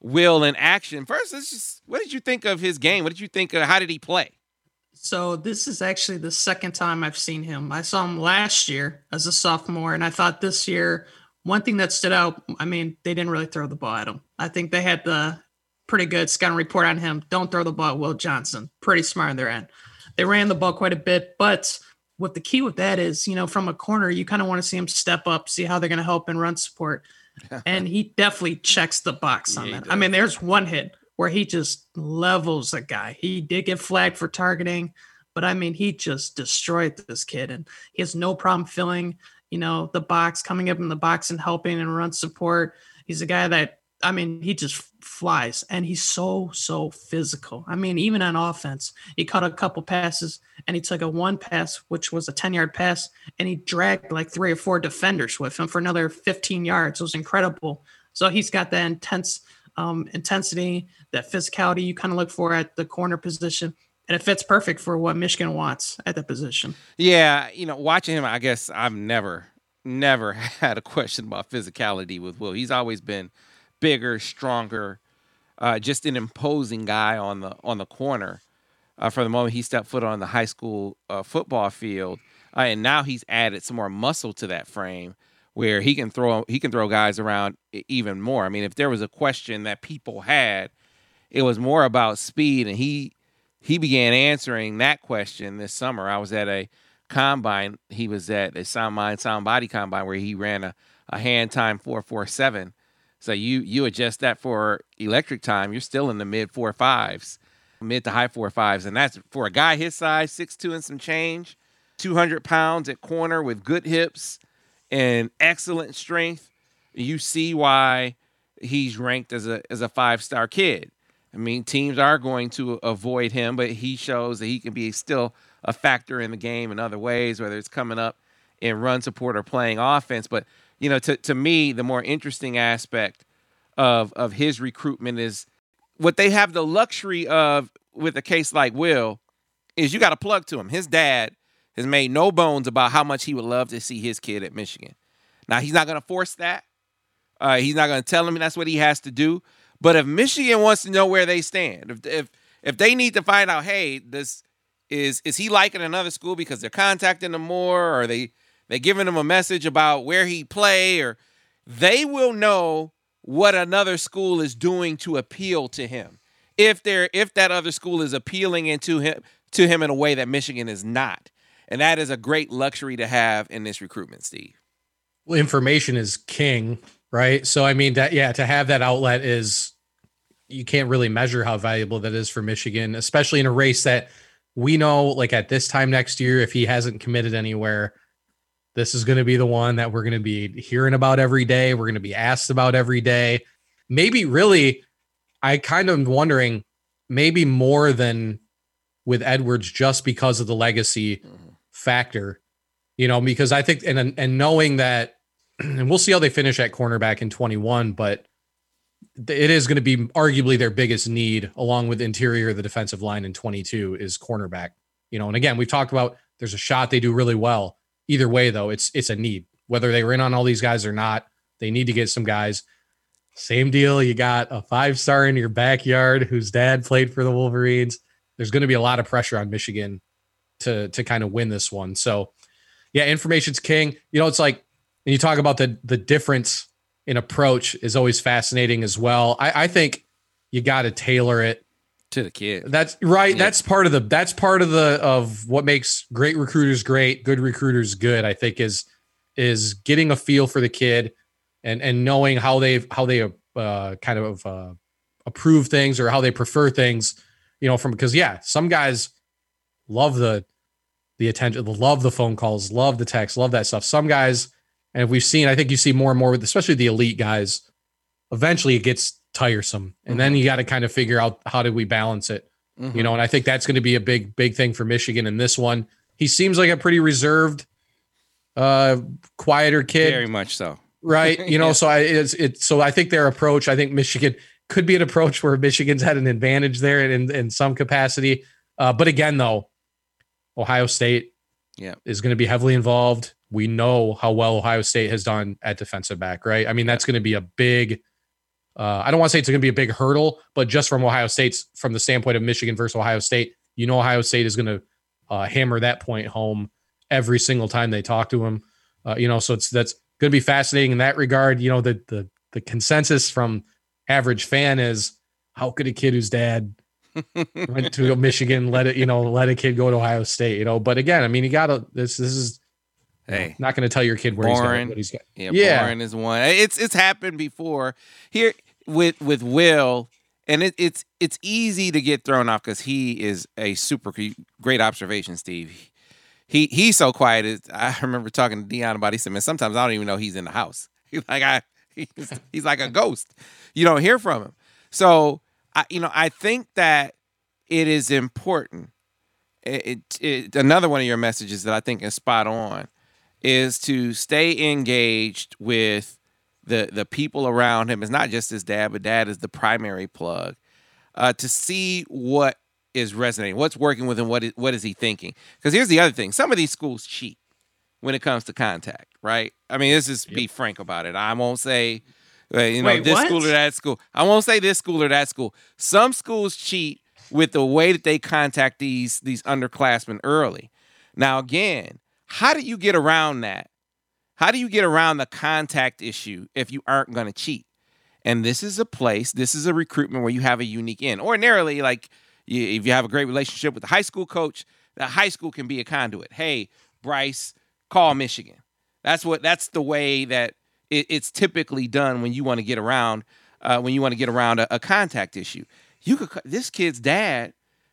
Will in action. First, let's just what did you think of his game? What did you think of how did he play? So this is actually the second time I've seen him. I saw him last year as a sophomore, and I thought this year one thing that stood out. I mean, they didn't really throw the ball at him. I think they had the pretty good scouting report on him. Don't throw the ball at Will Johnson. Pretty smart on their end. They ran the ball quite a bit, but what the key with that is, you know, from a corner, you kind of want to see him step up, see how they're going to help and run support. <laughs> and he definitely checks the box on yeah, that. I mean, there's one hit where he just levels a guy. He did get flagged for targeting, but I mean, he just destroyed this kid and he has no problem filling, you know, the box, coming up in the box and helping and run support. He's a guy that I mean, he just flies and he's so, so physical. I mean, even on offense, he caught a couple passes and he took a one pass, which was a 10 yard pass, and he dragged like three or four defenders with him for another 15 yards. It was incredible. So he's got that intense um, intensity, that physicality you kind of look for at the corner position. And it fits perfect for what Michigan wants at that position. Yeah. You know, watching him, I guess I've never, never <laughs> had a question about physicality with Will. He's always been bigger, stronger, uh, just an imposing guy on the on the corner. Uh, from the moment he stepped foot on the high school uh, football field, uh, and now he's added some more muscle to that frame, where he can throw he can throw guys around even more. I mean, if there was a question that people had, it was more about speed, and he he began answering that question this summer. I was at a combine. He was at a sound mind sound body combine where he ran a, a hand time four four seven so you you adjust that for electric time, you're still in the mid four fives, mid to high four fives, and that's for a guy his size, six two and some change, two hundred pounds at corner with good hips and excellent strength. You see why he's ranked as a as a five star kid. I mean, teams are going to avoid him, but he shows that he can be still a factor in the game in other ways, whether it's coming up in run support or playing offense. But you know, to, to me, the more interesting aspect of of his recruitment is what they have the luxury of with a case like Will is you got to plug to him. His dad has made no bones about how much he would love to see his kid at Michigan. Now he's not going to force that. Uh, he's not going to tell him that's what he has to do. But if Michigan wants to know where they stand, if if if they need to find out, hey, this is is he liking another school because they're contacting him more, or they they're giving him a message about where he play, or they will know what another school is doing to appeal to him. If they're if that other school is appealing into him to him in a way that Michigan is not. And that is a great luxury to have in this recruitment, Steve. Well, information is king, right? So I mean that yeah, to have that outlet is you can't really measure how valuable that is for Michigan, especially in a race that we know like at this time next year if he hasn't committed anywhere, this is going to be the one that we're going to be hearing about every day. We're going to be asked about every day. Maybe really, I kind of am wondering, maybe more than with Edwards, just because of the legacy mm-hmm. factor, you know, because I think, and, and knowing that, <clears throat> and we'll see how they finish at cornerback in 21, but it is going to be arguably their biggest need along with interior the defensive line in 22 is cornerback you know and again we've talked about there's a shot they do really well Either way, though, it's it's a need. Whether they were in on all these guys or not, they need to get some guys. same deal. You got a five star in your backyard whose dad played for the Wolverines. There's going to be a lot of pressure on Michigan to to kind of win this one. So, yeah, information's king. You know, it's like and you talk about the the difference in approach is always fascinating as well. I, I think you got to tailor it to the kid. That's right. Yeah. That's part of the that's part of the of what makes great recruiters great, good recruiters good. I think is is getting a feel for the kid and and knowing how they've how they uh, kind of uh, approve things or how they prefer things. You know, from because yeah, some guys love the the attention, love the phone calls, love the text, love that stuff. Some guys, and if we've seen, I think you see more and more with especially the elite guys. Eventually, it gets tiresome, and then you got to kind of figure out how do we balance it. Mm-hmm. You know, and I think that's going to be a big, big thing for Michigan in this one. He seems like a pretty reserved, uh, quieter kid, Very much so. right? <laughs> You know, Yeah. so I it's it. So I think their approach. I think Michigan could be an approach where Michigan's had an advantage there in in some capacity. Uh, but again, though, Ohio State, Yeah. is going to be heavily involved. We know how well Ohio State has done at defensive back, right? I mean, that's going to be a big. Uh, I don't want to say it's going to be a big hurdle, but just from Ohio State's from the standpoint of Michigan versus Ohio State, you know Ohio State is going to uh, hammer that point home every single time they talk to him. Uh, you know, so it's that's going to be fascinating in that regard. You know, the the the consensus from average fan is how could a kid whose dad <laughs> went to Michigan let it you know let a kid go to Ohio State? You know, but again, I mean, you got to this this is Hey. not going to tell your kid where he's going. What he's got. Yeah, Yeah. Boring is one. It's it's happened before here with with Will, and it, it's it's easy to get thrown off because he is a super great observation, Steve. He he's so quiet. I <laughs> remember talking to Dion about. He said, "Man, sometimes I don't even know he's in the house. <laughs> He's like I he's, he's like a ghost. You don't hear from him. So I you know I think that it is important. It, it, it another one of your messages that I think is spot on is to stay engaged with the the people around him. It's not just his dad, but dad is the primary plug. Uh, to see what is resonating, what's working with him, what is what is he thinking? Because here's the other thing: some of these schools cheat when it comes to contact, right? I mean, let's just be frank about it. I won't say, uh, you know, Wait, this what? school or that school. I won't say this school or that school. Some schools cheat with the way that they contact these these underclassmen early. Now, again, how do you get around that? How do you get around the contact issue if you aren't going to cheat? And this is a place, this is a recruitment where you have a unique in. Ordinarily, like you, if you have a great relationship with the high school coach, the high school can be a conduit. Hey, Brice, call Michigan. That's what. That's the way that it, it's typically done when you want to get around uh, when you want to get around a, a contact issue. You could. This kid's dad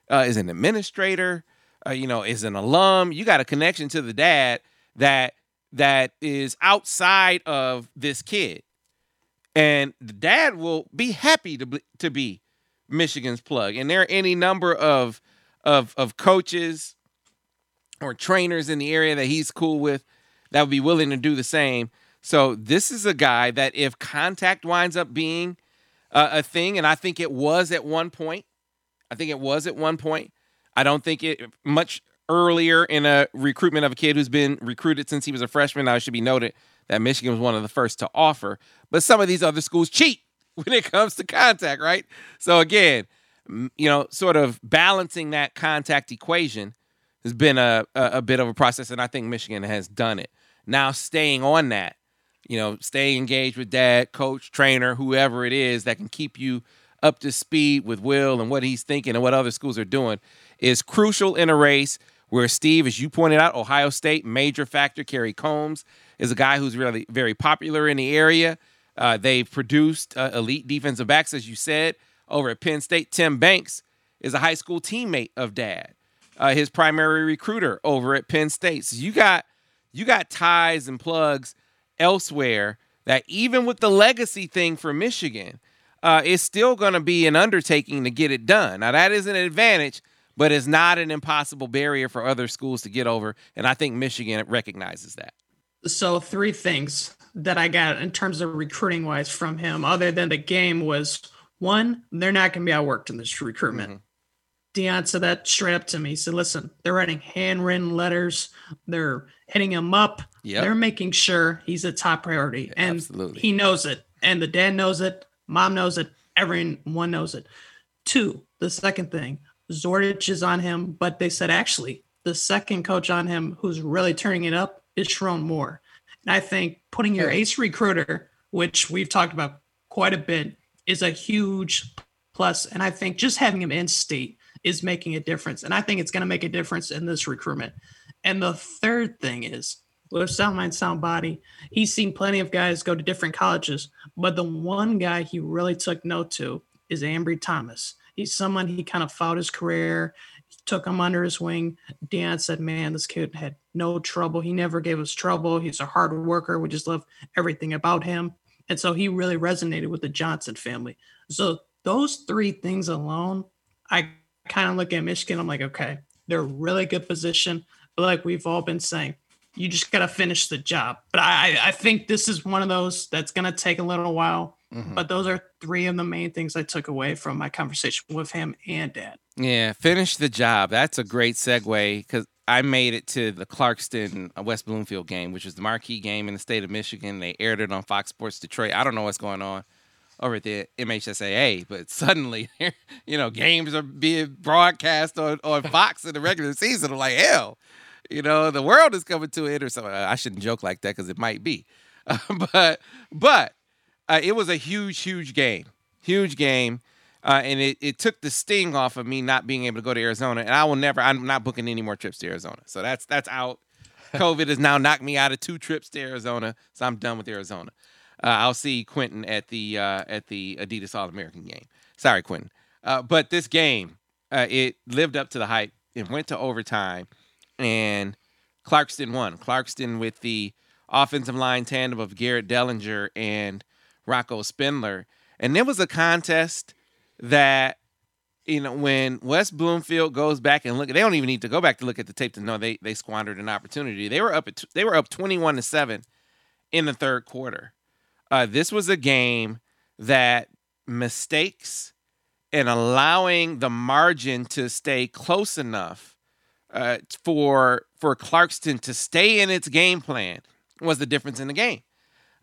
uh, is an administrator. Uh, you know, is an alum. You got a connection to the dad that that is outside of this kid, and the dad will be happy to be, to be Michigan's plug. And there are any number of of of coaches or trainers in the area that he's cool with that would be willing to do the same. So this is a guy that if contact winds up being a thing, and I think it was at one point, I think it was at one point. I don't think it much earlier in a recruitment of a kid who's been recruited since he was a freshman. Now it should be noted that Michigan was one of the first to offer, but some of these other schools cheat <laughs> when it comes to contact, right? So again, you know, sort of balancing that contact equation has been a, a, a bit of a process, and I think Michigan has done it. Now, staying on that, you know, stay engaged with dad, coach, trainer, whoever it is that can keep you up to speed with Will and what he's thinking and what other schools are doing is crucial in a race where Steve, as you pointed out, Ohio State major factor. Kerry Coombs is a guy who's really very popular in the area. Uh, they've produced uh, elite defensive backs, as you said, over at Penn State. Tim Banks is a high school teammate of Dad, uh, his primary recruiter over at Penn State. So you got you got ties and plugs elsewhere that even with the legacy thing for Michigan, uh, it's still going to be an undertaking to get it done. Now that is an advantage, but it's not an impossible barrier for other schools to get over, and I think Michigan recognizes that. So three things that I got in terms of recruiting wise from him, other than the game, was one, they're not going to be outworked in this recruitment. Mhm. Dion said that straight up to me. He said, listen, they're writing handwritten letters. They're hitting him up. Yep. They're making sure he's a top priority. And Absolutely. he knows it. And the dad knows it. Mom knows it. Everyone knows it. Two, the second thing, Zordich is on him, but they said actually the second coach on him who's really turning it up is Sherrone Moore. And I think putting your ace recruiter, which we've talked about quite a bit, is a huge plus. And I think just having him in state is making a difference. And I think it's going to make a difference in this recruitment. And the third thing is with Sound Mind, Sound Body, he's seen plenty of guys go to different colleges, but the one guy he really took note to is Ambry Thomas. He's someone he kind of followed his career, took him under his wing. Dan said, Man, this kid had no trouble. He never gave us trouble. He's a hard worker. We just love everything about him. And so he really resonated with the Johnson family. So those three things alone, I kind of look at Michigan. I'm like, okay, they're really good position. But like we've all been saying, you just got to finish the job. But I, I think this is one of those that's going to take a little while. Mm-hmm. But those are three of the main things I took away from my conversation with him and dad. Yeah, finish the job. That's a great segue because I made it to the Clarkston uh, West Bloomfield game, which was the marquee game in the state of Michigan. They aired it on Fox Sports Detroit. I don't know what's going on over at the MHSAA, but suddenly, <laughs> you know, games are being broadcast on, on Fox in the regular season. I'm like, hell, you know, the world is coming to it or something. I shouldn't joke like that because it might be. Uh, <laughs> but but uh, it was a huge, huge game. Huge game. Uh, and it, it took the sting off of me not being able to go to Arizona. And I will never, I'm not booking any more trips to Arizona. So that's that's out. <laughs> COVID has now knocked me out of two trips to Arizona. So I'm done with Arizona. Uh, I'll see Quentin at the uh, at the Adidas All American game. Sorry, Quentin. Uh, but this game, uh, it lived up to the hype. It went to overtime and Clarkston won. Clarkston with the offensive line tandem of Garrett Dellinger and Rocco Spindler. And there was a contest that, you know, when West Bloomfield goes back and look, they don't even need to go back to look at the tape to know they they squandered an opportunity. They were up at they were up 21 to 7 in the third quarter. Uh, this was a game that mistakes and allowing the margin to stay close enough uh, for for Clarkston to stay in its game plan was the difference in the game.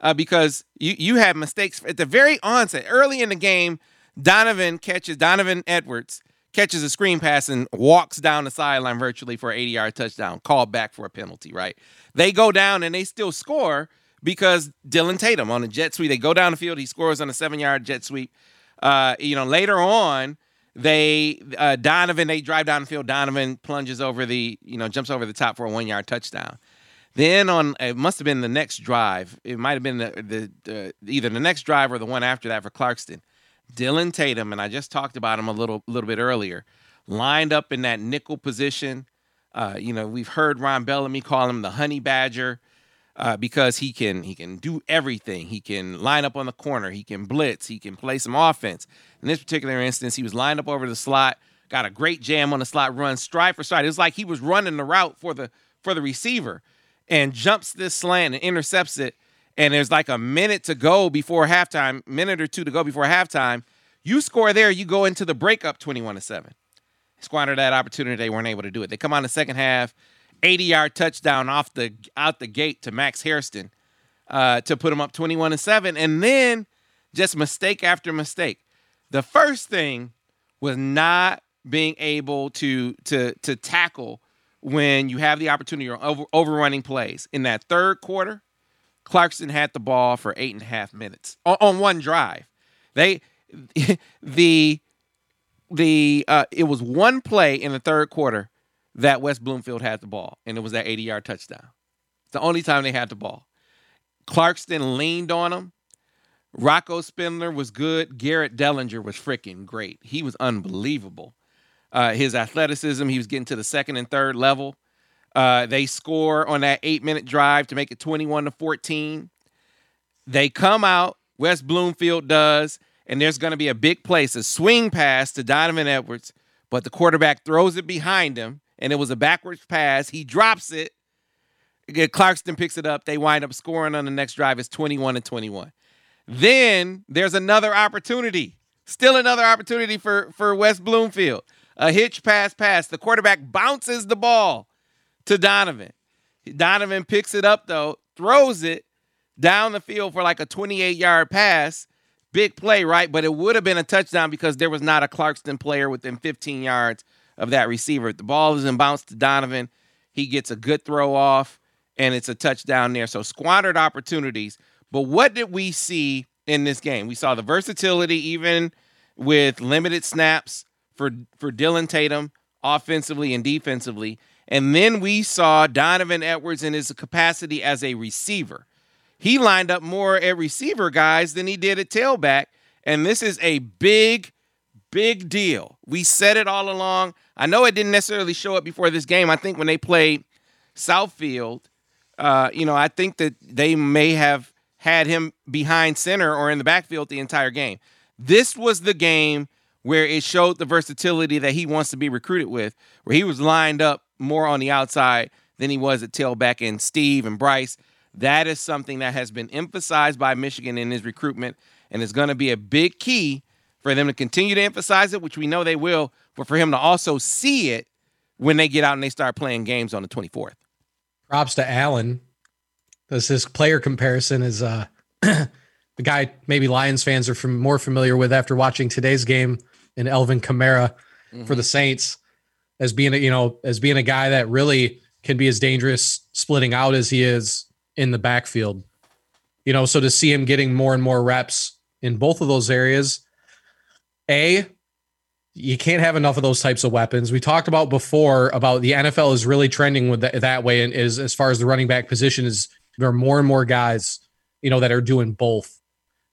Uh, because you you had mistakes at the very onset, early in the game. Donovan catches Donovan Edwards catches a screen pass and walks down the sideline virtually for an 80 yard touchdown, called back for a penalty. Right? They go down and they still score because Dillon Tatum on a jet sweep. They go down the field. He scores on a seven yard jet sweep. Uh, you know, later on, they uh, Donovan they drive down the field. Donovan plunges over the you know jumps over the top for a one yard touchdown. Then on it must have been the next drive. It might have been the, the, either the next drive or the one after that for Clarkston. Dillon Tatum and I just talked about him a little little bit earlier. Lined up in that nickel position. Uh, you know we've heard Ron Bellamy call him the honey badger uh, because he can he can do everything. He can line up on the corner. He can blitz. He can play some offense. In this particular instance, he was lined up over the slot, got a great jam on the slot run, stride for stride. It was like he was running the route for the for the receiver, and jumps this slant and intercepts it. And there's like a minute to go before halftime, minute or two to go before halftime. You score there, you go into the breakup 21 to 7. Squandered that opportunity, they weren't able to do it. They come on the second half 80 yard touchdown off the out the gate to Max Hairston uh, to put him up 21 and 7. And then just mistake after mistake. The first thing was not being able to to to tackle when you have the opportunity of over, overrunning plays. In that third quarter, Clarkston had the ball for eight and a half minutes on, on one drive. They <laughs> the the uh, it was one play in the third quarter that West Bloomfield had the ball, and it was that 80 yard touchdown. It's the only time they had the ball. Clarkston leaned on him. Rocco Spindler was good. Garrett Dellinger was freaking great. He was unbelievable. Uh, his athleticism, he was getting to the second and third level. Uh, they score on that eight minute drive to make it 21 to 14. They come out, West Bloomfield does, and there's going to be a big place, a swing pass to Donovan Edwards, but the quarterback throws it behind him and it was a backwards pass. He drops it. Clarkston picks it up. They wind up scoring on the next drive. It's 21 and 21. Then there's another opportunity. Still another opportunity for, for West Bloomfield. A hitch pass pass. The quarterback bounces the ball to Donovan. Donovan picks it up, though, throws it down the field for like a 28 yard pass big play, right? But it would have been a touchdown because there was not a Clarkston player within 15 yards of that receiver. The ball is in bounce to Donovan. He gets a good throw off, and it's a touchdown there. So squandered opportunities. But what did we see in this game? We saw the versatility, even with limited snaps for for Dillon Tatum offensively and defensively. And then we saw Donovan Edwards in his capacity as a receiver. He lined up more at receiver guys than he did at tailback. And this is a big, big deal. We said it all along. I know it didn't necessarily show up before this game. I think when they played Southfield, uh, you know, I think that they may have had him behind center or in the backfield the entire game. This was the game where it showed the versatility that he wants to be recruited with, where he was lined up more on the outside than he was at tailback. And Steve and Brice, that is something that has been emphasized by Michigan in his recruitment and is going to be a big key for them to continue to emphasize it, which we know they will, but for him to also see it when they get out and they start playing games on the 24th. Props to Allen. This his player comparison is uh <clears throat> the guy maybe Lions fans are from, more familiar with after watching today's game in Alvin Kamara mm-hmm. for the Saints as being a you know as being a guy that really can be as dangerous splitting out as he is in the backfield. You know, so to see him getting more and more reps in both of those areas, a you can't have enough of those types of weapons. We talked about before about the NFL is really trending with that, that way, and is as far as the running back position is there are more and more guys, you know, that are doing both.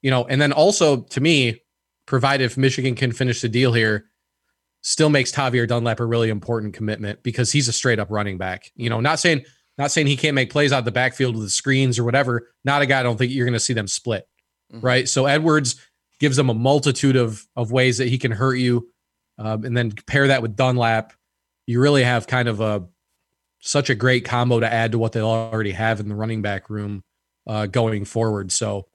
You know, and then also to me, provided if Michigan can finish the deal here, still makes Tavierre Dunlap a really important commitment because he's a straight up running back. You know, not saying not saying he can't make plays out the backfield with the screens or whatever. Not a guy I don't think you're going to see them split. Mm-hmm. Right. So Edwards gives them a multitude of of ways that he can hurt you. Um, and then pair that with Dunlap, you really have kind of a such a great combo to add to what they already have in the running back room uh, going forward. So,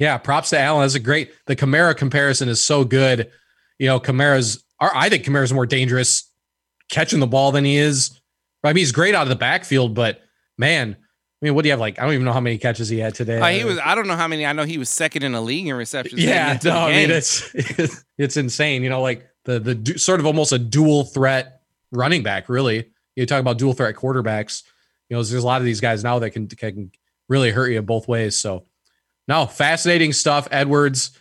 yeah, props to Allen. That's a great. The Kamara comparison is so good. You know, Kamara's. I think Kamara's more dangerous catching the ball than he is. I mean, he's great out of the backfield, but man, I mean, what do you have? Like, I don't even know how many catches he had today. Uh, he was. I don't know how many. I know he was second in the league in receptions. Yeah, no, I mean, it's <laughs> it's insane. You know, like the the sort of almost a dual threat running back. Really, you talk about dual threat quarterbacks. You know, there's a lot of these guys now that can can really hurt you both ways. So, no, fascinating stuff. Edwards.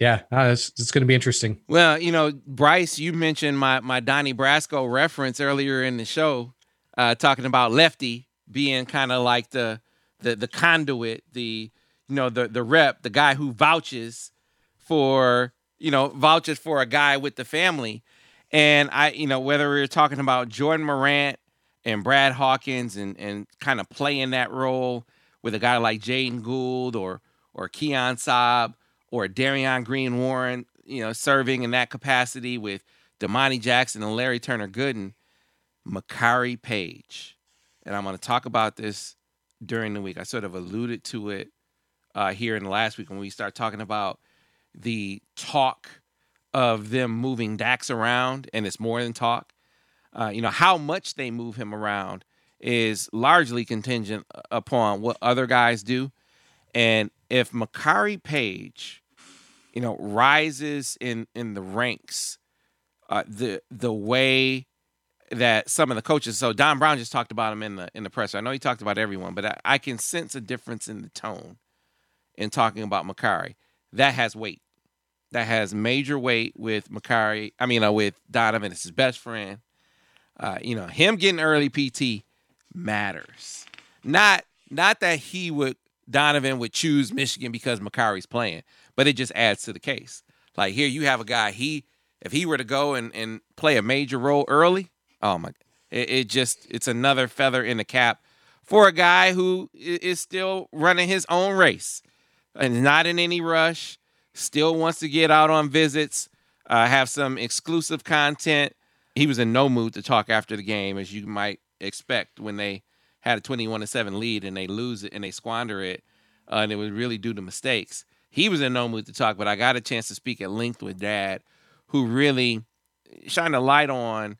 Yeah, it's, it's going to be interesting. Well, you know, Brice, you mentioned my my Donnie Brasco reference earlier in the show, uh, talking about Lefty being kind of like the the the conduit, the you know the the rep, the guy who vouches for you know vouches for a guy with the family. And I, you know, whether we are talking about Jordan Morant and Brad Hawkins and and kind of playing that role with a guy like Jaeden Gould or or Keon Sabb or Darion Green Warren, you know, serving in that capacity with Domani Jackson and Larry Turner Gooden, Makari Page. and I'm going to talk about this during the week. I sort of alluded to it uh, here in the last week when we start talking about the talk of them moving Dax around, and it's more than talk. Uh, you know how much they move him around is largely contingent upon what other guys do, and if Makari Page, you know, rises in in the ranks, uh, the the way that some of the coaches. So Don Brown just talked about him in the in the presser. I know he talked about everyone, but I, I can sense a difference in the tone in talking about Makari. That has weight. That has major weight with Makari. I mean, uh, with Donovan, it's his best friend. Uh, you know, him getting early PT matters. Not not that he would Donovan would choose Michigan because Makari's playing, but it just adds to the case. Like here, you have a guy. He if he were to go and, and play a major role early, oh my, it, it just it's another feather in the cap for a guy who is still running his own race and not in any rush. Still wants to get out on visits, uh, have some exclusive content. He was in no mood to talk after the game, as you might expect when they had a 21 to 7 lead and they lose it and they squander it. Uh, and it was really due to mistakes. He was in no mood to talk, but I got a chance to speak at length with dad, who really shined a light on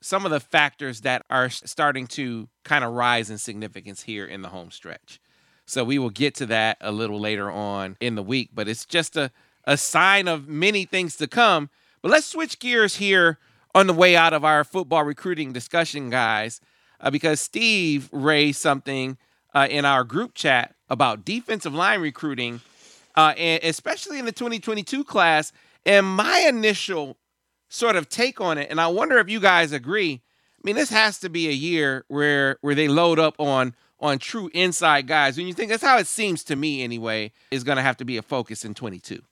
some of the factors that are starting to kind of rise in significance here in the home stretch. So we will get to that a little later on in the week, but it's just a, a sign of many things to come. But let's switch gears here on the way out of our football recruiting discussion, guys, uh, because Steve raised something uh, in our group chat about defensive line recruiting, uh, and especially in the 2022 class. And my initial sort of take on it, and I wonder if you guys agree. I mean, this has to be a year where where they load up on on true inside guys. When you think that's how it seems to me anyway, is going to have to be a focus in 22.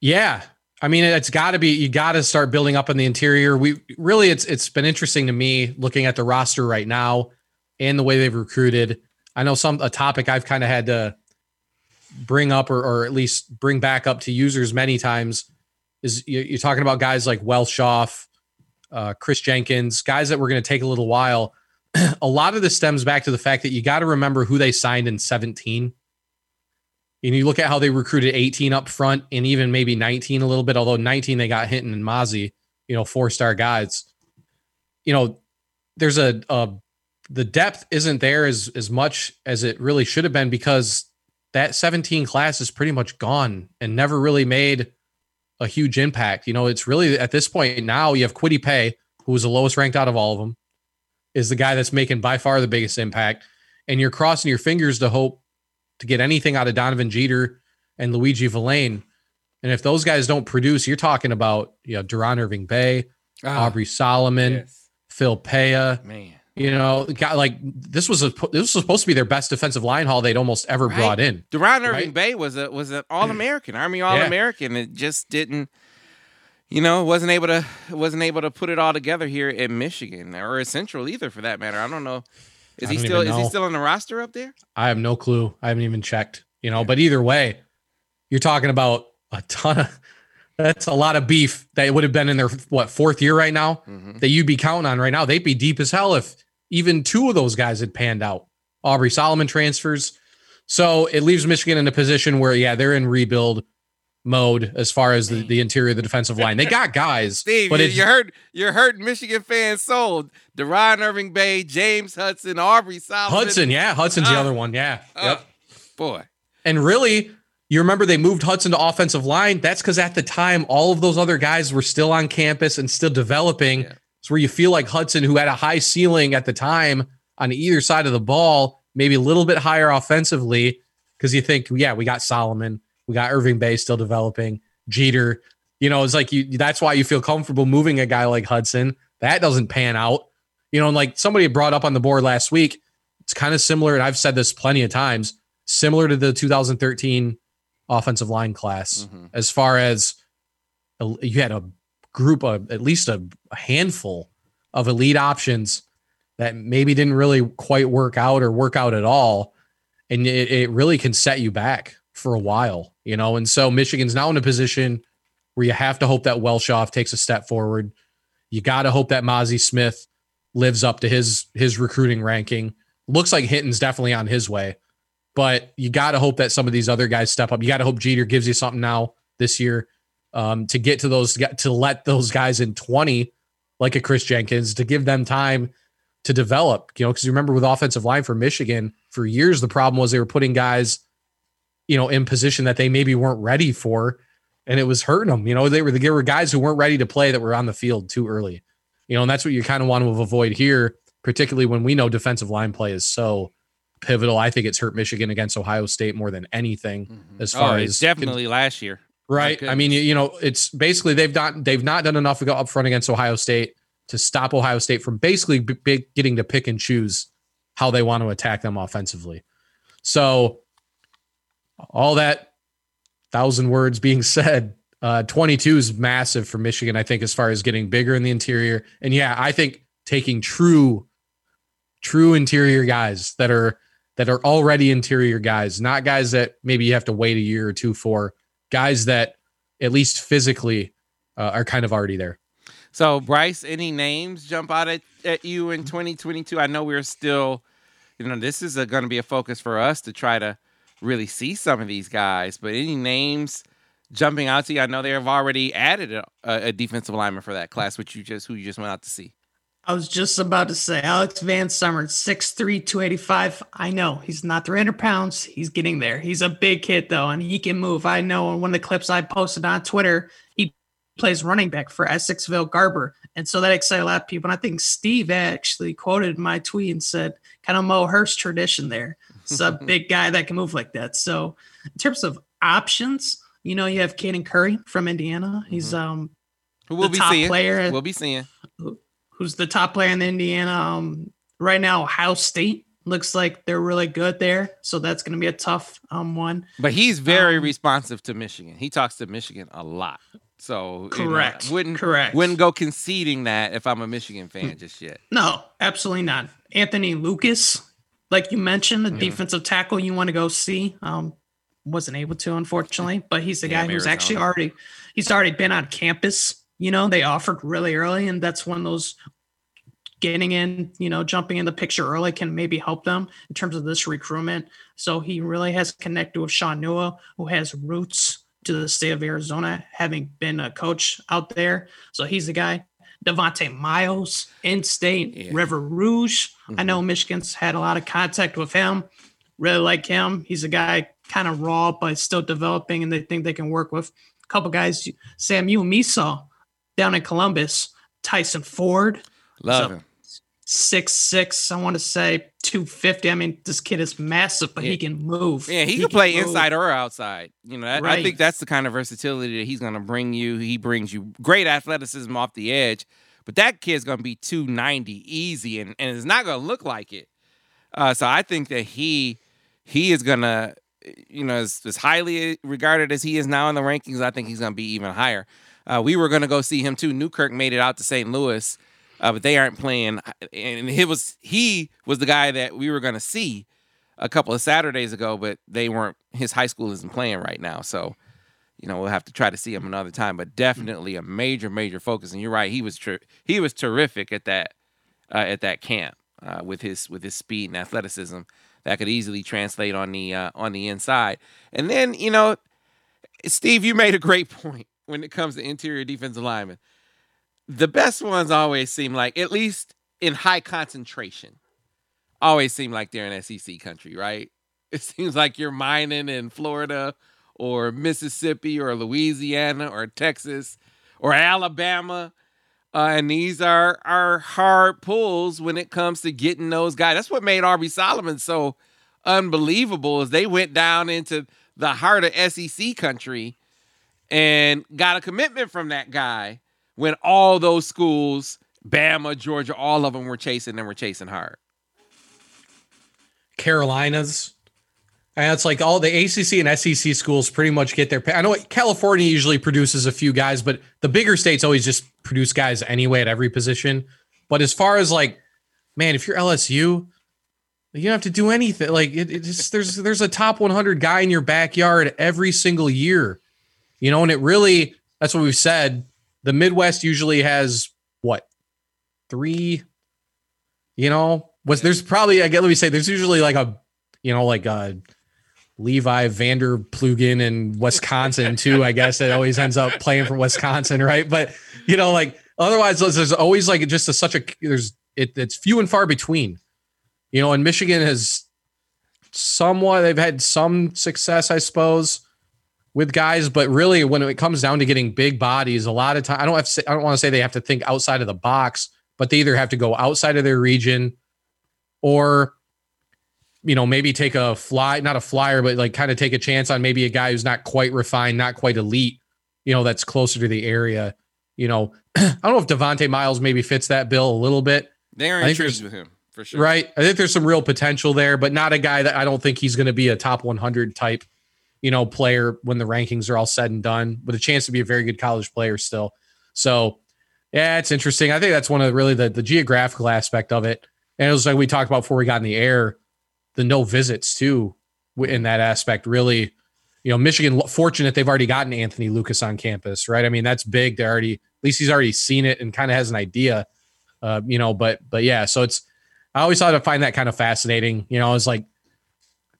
Yeah. I mean, it's got to be. You got to start building up in the interior. We really, it's it's been interesting to me looking at the roster right now and the way they've recruited. I know some a topic I've kind of had to bring up or, or at least bring back up to users many times is you're talking about guys like Welschof, uh, Chris Jenkins, guys that were going to take a little while. <clears throat> a lot of this stems back to the fact that you got to remember who they signed in 17. And you look at how they recruited 18 up front and even maybe 19 a little bit, although 19 they got Hinton and Mazi, you know, four star guys. You know, there's a, a the depth isn't there as as much as it really should have been because that 17 class is pretty much gone and never really made a huge impact. You know, it's really at this point now you have Kwity Paye, who was the lowest ranked out of all of them, is the guy that's making by far the biggest impact. And you're crossing your fingers to hope to get anything out of Donovan Jeter and Luiji Vilain. And if those guys don't produce, you're talking about you know De'Ron Irving-Bey, ah, Aubrey Solomon, yes. Phil Paea. Man. You know, got like this was a this was supposed to be their best defensive line haul they'd almost ever right. brought in. De'Ron Irving right? Bay was a was an All American, Army All American. Yeah. It just didn't, you know, wasn't able to wasn't able to put it all together here in Michigan or Central either, for that matter. I don't know. Is he still is he still on the roster up there? I have no clue. I haven't even checked. You know, yeah. but either way, you're talking about a ton of <laughs> that's a lot of beef that would have been in their what fourth year right now mm-hmm. that you'd be counting on right now. They'd be deep as hell if even two of those guys had panned out. Aubrey Solomon transfers. So it leaves Michigan in a position where, yeah, they're in rebuild mode as far as the, the interior of the defensive line. They got guys. <laughs> Steve, but you, you heard you heard Michigan fans sold. De'Ron Irving-Bey, James Hudson, Aubrey Solomon. Hudson, yeah. Hudson's uh, the other one. Yeah. Uh, yep. Boy. And really, you remember they moved Hudson to offensive line. That's because at the time, all of those other guys were still on campus and still developing. Yeah. It's where you feel like Hudson, who had a high ceiling at the time on either side of the ball, maybe a little bit higher offensively, because you think, yeah, we got Solomon, we got Irving-Bey still developing, Jeter. You know, it's like you that's why you feel comfortable moving a guy like Hudson. That doesn't pan out. You know, and like somebody brought up on the board last week, it's kind of similar, and I've said this plenty of times, similar to the 2013 offensive line class, mm-hmm. as far as you had a group of at least a, a handful of elite options that maybe didn't really quite work out or work out at all. And it, it really can set you back for a while, you know? And so Michigan's now in a position where you have to hope that Welschof takes a step forward. You got to hope that Mazi Smith lives up to his his recruiting ranking. Looks like Hinton's definitely on his way, but you got to hope that some of these other guys step up. You got to hope Jeter gives you something now this year um, to get to those to let those guys in 20 like a Chris Jenkins to give them time to develop, you know, because you remember with offensive line for Michigan for years, the problem was they were putting guys, you know, in position that they maybe weren't ready for, and it was hurting them. You know, they were there were guys who weren't ready to play that were on the field too early. You know, and that's what you kind of want to avoid here, particularly when we know defensive line play is so pivotal. I think it's hurt Michigan against Ohio State more than anything, mm-hmm. as far oh, as definitely last year. Right. I mean, you, you know, it's basically they've not they've not done enough to go up front against Ohio State to stop Ohio State from basically b- getting to pick and choose how they want to attack them offensively. So, all that thousand words being <laughs> said, uh, 22 is massive for Michigan, I think, as far as getting bigger in the interior. And yeah, I think taking true, true interior guys that are that are already interior guys, not guys that maybe you have to wait a year or two for guys that at least physically uh, are kind of already there. So, Brice, any names jump out at, at you in 2022? I know we're still, you know, this is going to be a focus for us to try to really see some of these guys, but any names jumping out to you? I know they have already added a, a defensive lineman for that class, which you just who you just went out to see. I was just about to say Alex VanSumeren, 6'3, 285. I know he's not 300 pounds. He's getting there. He's a big kid, though, and he can move. I know in one of the clips I posted on Twitter, he plays running back for Essexville Garber. And so that excited a lot of people. And I think Steve actually quoted my tweet and said, kind of Mo Hurst tradition there. It's a <laughs> big guy that can move like that. So, in terms of options, you know, you have Caden Curry from Indiana. He's um Who the be top seeing? player. We'll be seeing. who's the top player in Indiana. Um, right now, Ohio State looks like they're really good there, so that's going to be a tough um one. But he's very Um, responsive to Michigan. He talks to Michigan a lot. So you know, Correct. wouldn't Correct. wouldn't go conceding that if I'm a Michigan fan just yet. No, absolutely not. Anthony Lucas, like you mentioned, the Mhm. defensive tackle you want to go see. Um, wasn't able to, unfortunately, but he's the Yeah, guy who's actually already he's already been on campus. You know, they offered really early, and that's one of those getting in, you know, jumping in the picture early can maybe help them in terms of this recruitment. So he really has connected with Shaun Nua, who has roots to the state of Arizona, having been a coach out there. So he's the guy. Devontae Miles, in state, Yeah. River Rouge. I Mhm. know Michigan's had a lot of contact with him. Really like him. He's a guy kind of raw, but still developing, and they think they can work with a couple guys. Sam, you and me saw down in Columbus, Tyson Ford, Love So- him. Six six. I want to say two fifty. I mean, this kid is massive, but Yeah. he can move. Yeah, he, can play move. inside or outside. You know, that, I think that's the kind of versatility that he's going to bring you. He brings you great athleticism off the edge, but that kid's going to be 290 easy and, and it's not going to look like it. Uh, so I think that he he is going to, you know, as, as highly regarded as he is now in the rankings, I think he's going to be even higher. Uh, we were going to go see him too. Newkirk made it out to St. Louis, uh, but they aren't playing. And it was he was the guy that we were going to see a couple of Saturdays ago, but they weren't. His high school isn't playing right now, so you know we'll have to try to see him another time. But definitely a major, major focus. And you're right, he was ter- he was terrific at that uh, at that camp uh, with his with his speed and athleticism that could easily translate on the uh, on the inside. And then you know, Steve, you made a great <laughs> point when it comes to interior defensive linemen. The best ones always seem like, at least in high concentration, always seem like they're in SEC country, right? <laughs> It seems like you're mining in Florida or Mississippi or Louisiana or Texas or Alabama. Uh, and these are are hard pulls when it comes to getting those guys. That's what made Aubrey Solomon so unbelievable is they went down into the heart of SEC country and got a commitment from that guy when all those schools, Bama, Georgia, all of them were chasing and were chasing hard. Carolinas. And it's like all the ACC and SEC schools pretty much get their. I know California usually produces a few guys, but the bigger states always just produce guys anyway at every position. But as far as like, man, if you're LSU, you don't have to do anything. Like it, it just there's there's a top 100 guy in your backyard every single year, you know, and it really that's what we've said. The Midwest usually has what three, you know, was there's probably I get let me say there's usually like a you know like a Levi Vander Plugen in Wisconsin <laughs> too. I guess it always ends up playing for Wisconsin, right? But you know, like otherwise, there's always like just a, such a there's it, it's few and far between. You know, and Michigan has somewhat they've had some success, I suppose, with guys, but really when it comes down to getting big bodies, a lot of time I don't have to say, I don't want to say they have to think outside of the box, but they either have to go outside of their region or you know, maybe take a fly, not a flyer, but like kind of take a chance on maybe a guy who's not quite refined, not quite elite, you know, that's closer to the area. You know, <clears throat> I don't know if Devontae Miles maybe fits that bill a little bit, They're I think intrigued with him for sure. right? I think there's some real potential there, but not a guy that I don't think he's going to be a top 100 type, you know, player when the rankings are all said and done, with a chance to be a very good college player still. So, yeah, it's interesting. I think that's one of the, really the, the geographical aspect of it. And it was like we talked about before we got in the air, the no visits too in that aspect. Really, you know, Michigan fortunate they've already gotten Anthony Lucas on campus, right? I mean, that's big. They're already at least he's already seen it and kind of has an idea, uh, you know. But but yeah, so it's I always thought I find that kind of fascinating. You know, I was like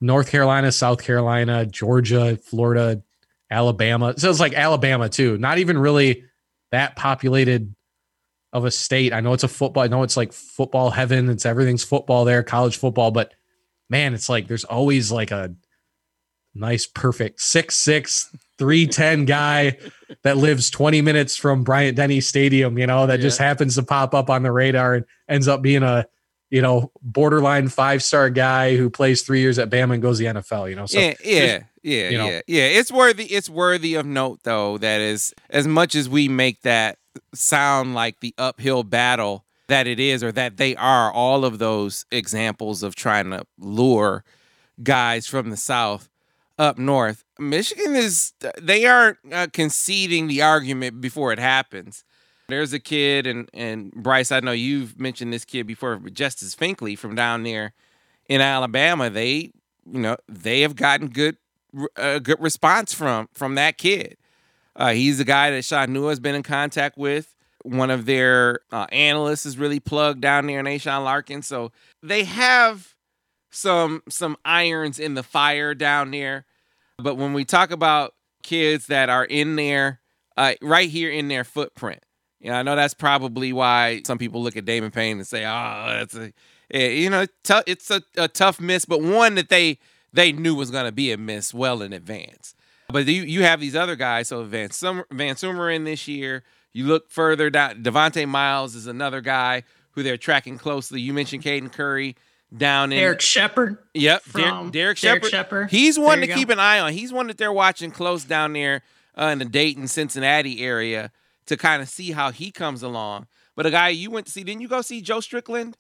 North Carolina, South Carolina, Georgia, Florida, Alabama. So it's like Alabama too. Not even really that populated of a state. I know it's a football. I know it's like football heaven. It's everything's football there, college football. But man, it's like there's always like a nice, perfect six six 310 guy that lives 20 minutes from Bryant Denny Stadium, you know, that yeah. just happens to pop up on the radar and ends up being a, you know, borderline five star guy who plays three years at Bama and goes to the NFL, you know. So yeah, yeah, yeah, you know. yeah, yeah. It's worthy, it's worthy of note though, that is as much as we make that sound like the uphill battle that it is or that they are, all of those examples of trying to lure guys from the South up north. Michigan is they aren't uh, conceding the argument before it happens. There's a kid, and and Brice, I know you've mentioned this kid before, Justice Finkley from down there in Alabama. They, you know, they have gotten good, uh, good response from from that kid. Uh, he's the guy that Shaun has been in contact with. One of their uh, analysts is really plugged down there, in Nation Larkin. So they have some some irons in the fire down there. But when we talk about kids that are in there, uh, right here in their footprint, you know, I know that's probably why some people look at Damon Payne and say, "Oh, that's a," eh, you know, t- it's a, a tough miss, but one that they they knew was going to be a miss well in advance. But you you have these other guys. So VanSumeren, Van this year. You look further down. Devonte Miles is another guy who they're tracking closely. You mentioned Caden Curry down in Derek Shepard. Yep, Derek, Derek Shepard. Shepard. He's one to go. keep an eye on. He's one that they're watching close down there uh, in the Dayton, Cincinnati area to kind of see how he comes along. But a guy you went to see, didn't you go see Joe Strickland?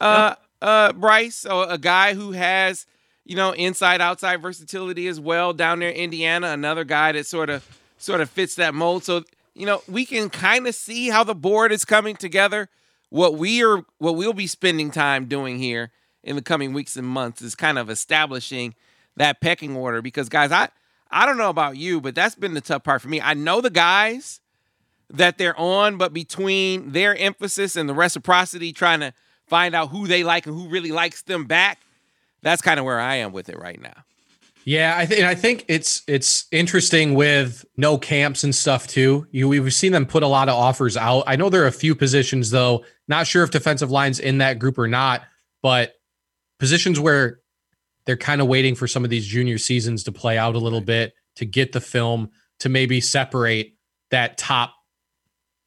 Uh, uh, Brice, so a guy who has you know inside outside versatility as well down there in Indiana. Another guy that sort of sort of fits that mold. So you know we can kind of see how the board is coming together what we are what we'll be spending time doing here in the coming weeks and months is kind of establishing that pecking order because guys i i don't know about you but that's been the tough part for me i know the guys that they're on but between their emphasis and the reciprocity trying to find out who they like and who really likes them back that's kind of where i am with it right now yeah, I think I think it's it's interesting with no camps and stuff too. You we've seen them put a lot of offers out. I know there are a few positions though. Not sure if defensive lines in that group or not, but positions where they're kind of waiting for some of these junior seasons to play out a little bit to get the film to maybe separate that top,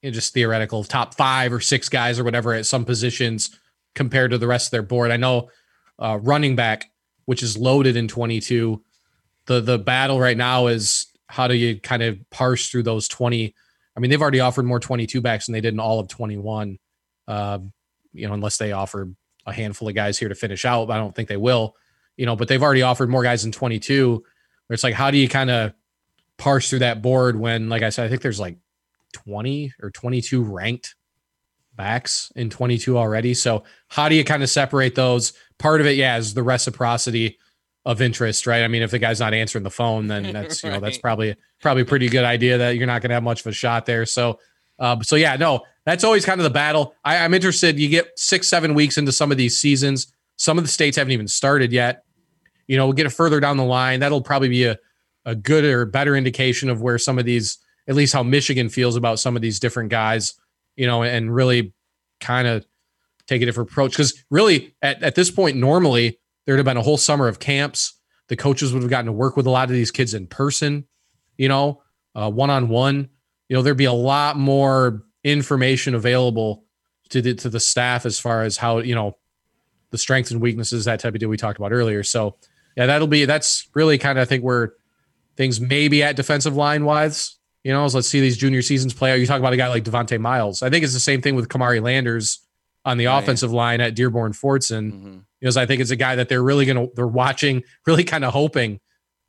you know, just theoretical top five or six guys or whatever at some positions compared to the rest of their board. I know uh, running back which is loaded in 22. The the battle right now is how do you kind of parse through those 20? I mean, they've already offered more 22 backs than they did in all of 21. Uh, you know, unless they offer a handful of guys here to finish out, I don't think they will. You know, but they've already offered more guys in 22. Where it's like, how do you kind of parse through that board when, like I said, I think there's like 20 or 22 ranked backs in 22 already. So how do you kind of separate those? Part of it, yeah, is the reciprocity of interest, right? I mean, if the guy's not answering the phone, then that's you know that's <laughs> probably probably a pretty good idea that you're not going to have much of a shot there. So, uh, so yeah, no, that's always kind of the battle. I, I'm interested. You get six, seven weeks into some of these seasons. Some of the states haven't even started yet. You know, we'll get it further down the line. That'll probably be a a good or better indication of where some of these, at least how Michigan feels about some of these different guys you know, and really kind of take a different approach. Because really, at, at this point, normally there'd have been a whole summer of camps. The coaches would have gotten to work with a lot of these kids in person, you know, one on one. You know, there'd be a lot more information available to the to the staff as far as how you know the strengths and weaknesses that type of deal we talked about earlier. So yeah, that'll be that's really kind of I think where things maybe at defensive line wise you know, let's see these junior seasons play out. You talk about a guy like Devonte Miles. I think it's the same thing with Kamari Landers on the offensive line at Dearborn Fordson. Mm-hmm. Because I think it's a guy that they're really gonna they're watching, <laughs> really kind of hoping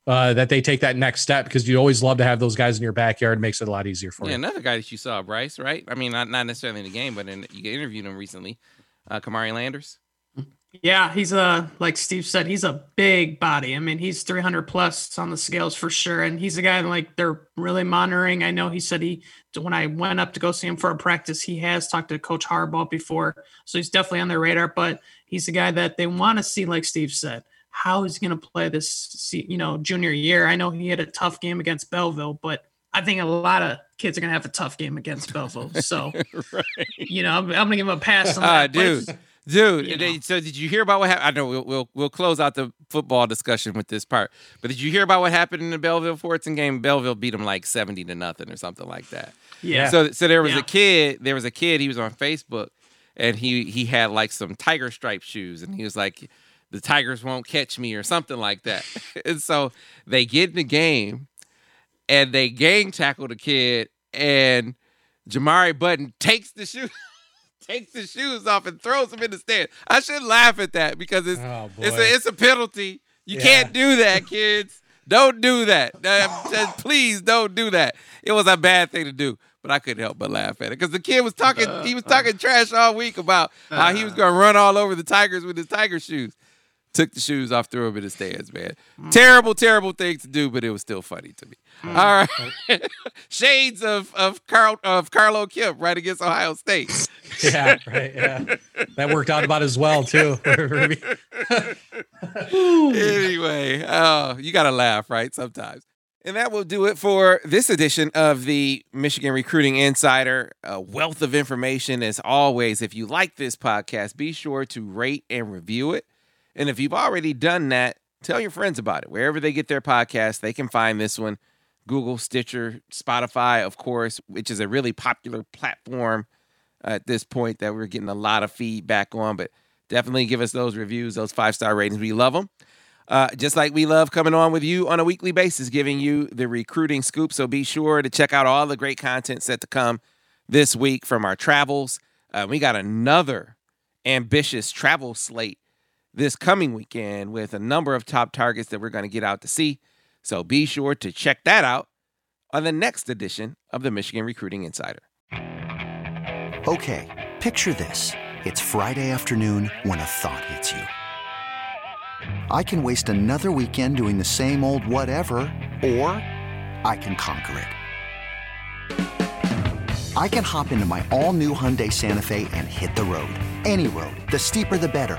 uh, that they take that next step because you always love to have those guys in your backyard. It makes it a lot easier for yeah, you. Another guy that you saw, Brice, right? I mean, not, not necessarily in the game, but in, you interviewed him recently, uh, Kamari Landers. Yeah, he's a like Steve said, he's a big body. I mean, he's 300 plus on the scales for sure, and he's a guy like they're really monitoring. I know he said he when I went up to go see him for a practice, he has talked to Coach Harbaugh before, so he's definitely on their radar. But he's a guy that they want to see, like Steve said, how he's going to play this, you know, junior year. I know he had a tough game against Belleville, but I think a lot of kids are gonna have a tough game against Belleville. So, <laughs> right. you know, I'm, I'm gonna give him a pass on <laughs> that. But dude. Dude, You know. so did you hear about what happened? I know we'll, we'll we'll close out the football discussion with this part, but did you hear about what happened in the Belleville Fordson game? Belleville beat them like seventy to nothing or something like that. Yeah. So so there was Yeah. a kid, there was a kid, he was on Facebook and he he had like some tiger stripe shoes and he was like the tigers won't catch me or something like that. <laughs> and so they get in the game and they gang tackle the kid and Jamari Button takes the shoe <laughs> takes the shoes off and throws them in the stand. I should laugh at that because it's Oh, it's a it's a penalty. You Yeah. can't do that, <laughs> kids. Don't do that. Uh, just <laughs> please don't do that. It was a bad thing to do, but I couldn't help but laugh at it because the kid was talking. he was talking trash all week about how he was going to run all over the Tigers with his Tiger shoes. Took the shoes off, threw them in the stands. Man, terrible, terrible thing to do, but it was still funny to me. Mm. All right, <laughs> shades of of Carl of Carlo Kemp right against Ohio State. <laughs> Yeah, right. Yeah, that worked out about as well too. <laughs> anyway, oh, you got to laugh, right? Sometimes. And that will do it for this edition of the Michigan Recruiting Insider. A wealth of information as always. If you like this podcast, be sure to rate and review it. And if you've already done that, tell your friends about it. Wherever they get their podcast, they can find this one. Google, Stitcher, Spotify, of course, which is a really popular platform at this point that we're getting a lot of feedback on. But definitely give us those reviews, those five star ratings. We love them. Uh, just like we love coming on with you on a weekly basis, giving you the recruiting scoop. So be sure to check out all the great content set to come this week from our travels. Uh, we got another ambitious travel slate this coming weekend with a number of top targets that we're going to get out to see. So be sure to check that out on the next edition of the Michigan Recruiting Insider. Okay, picture this. It's Friday afternoon when a thought hits you. I can waste another weekend doing the same old whatever, or I can conquer it. I can hop into my all new Hyundai Santa Fe and hit the road. Any road. The steeper, the better.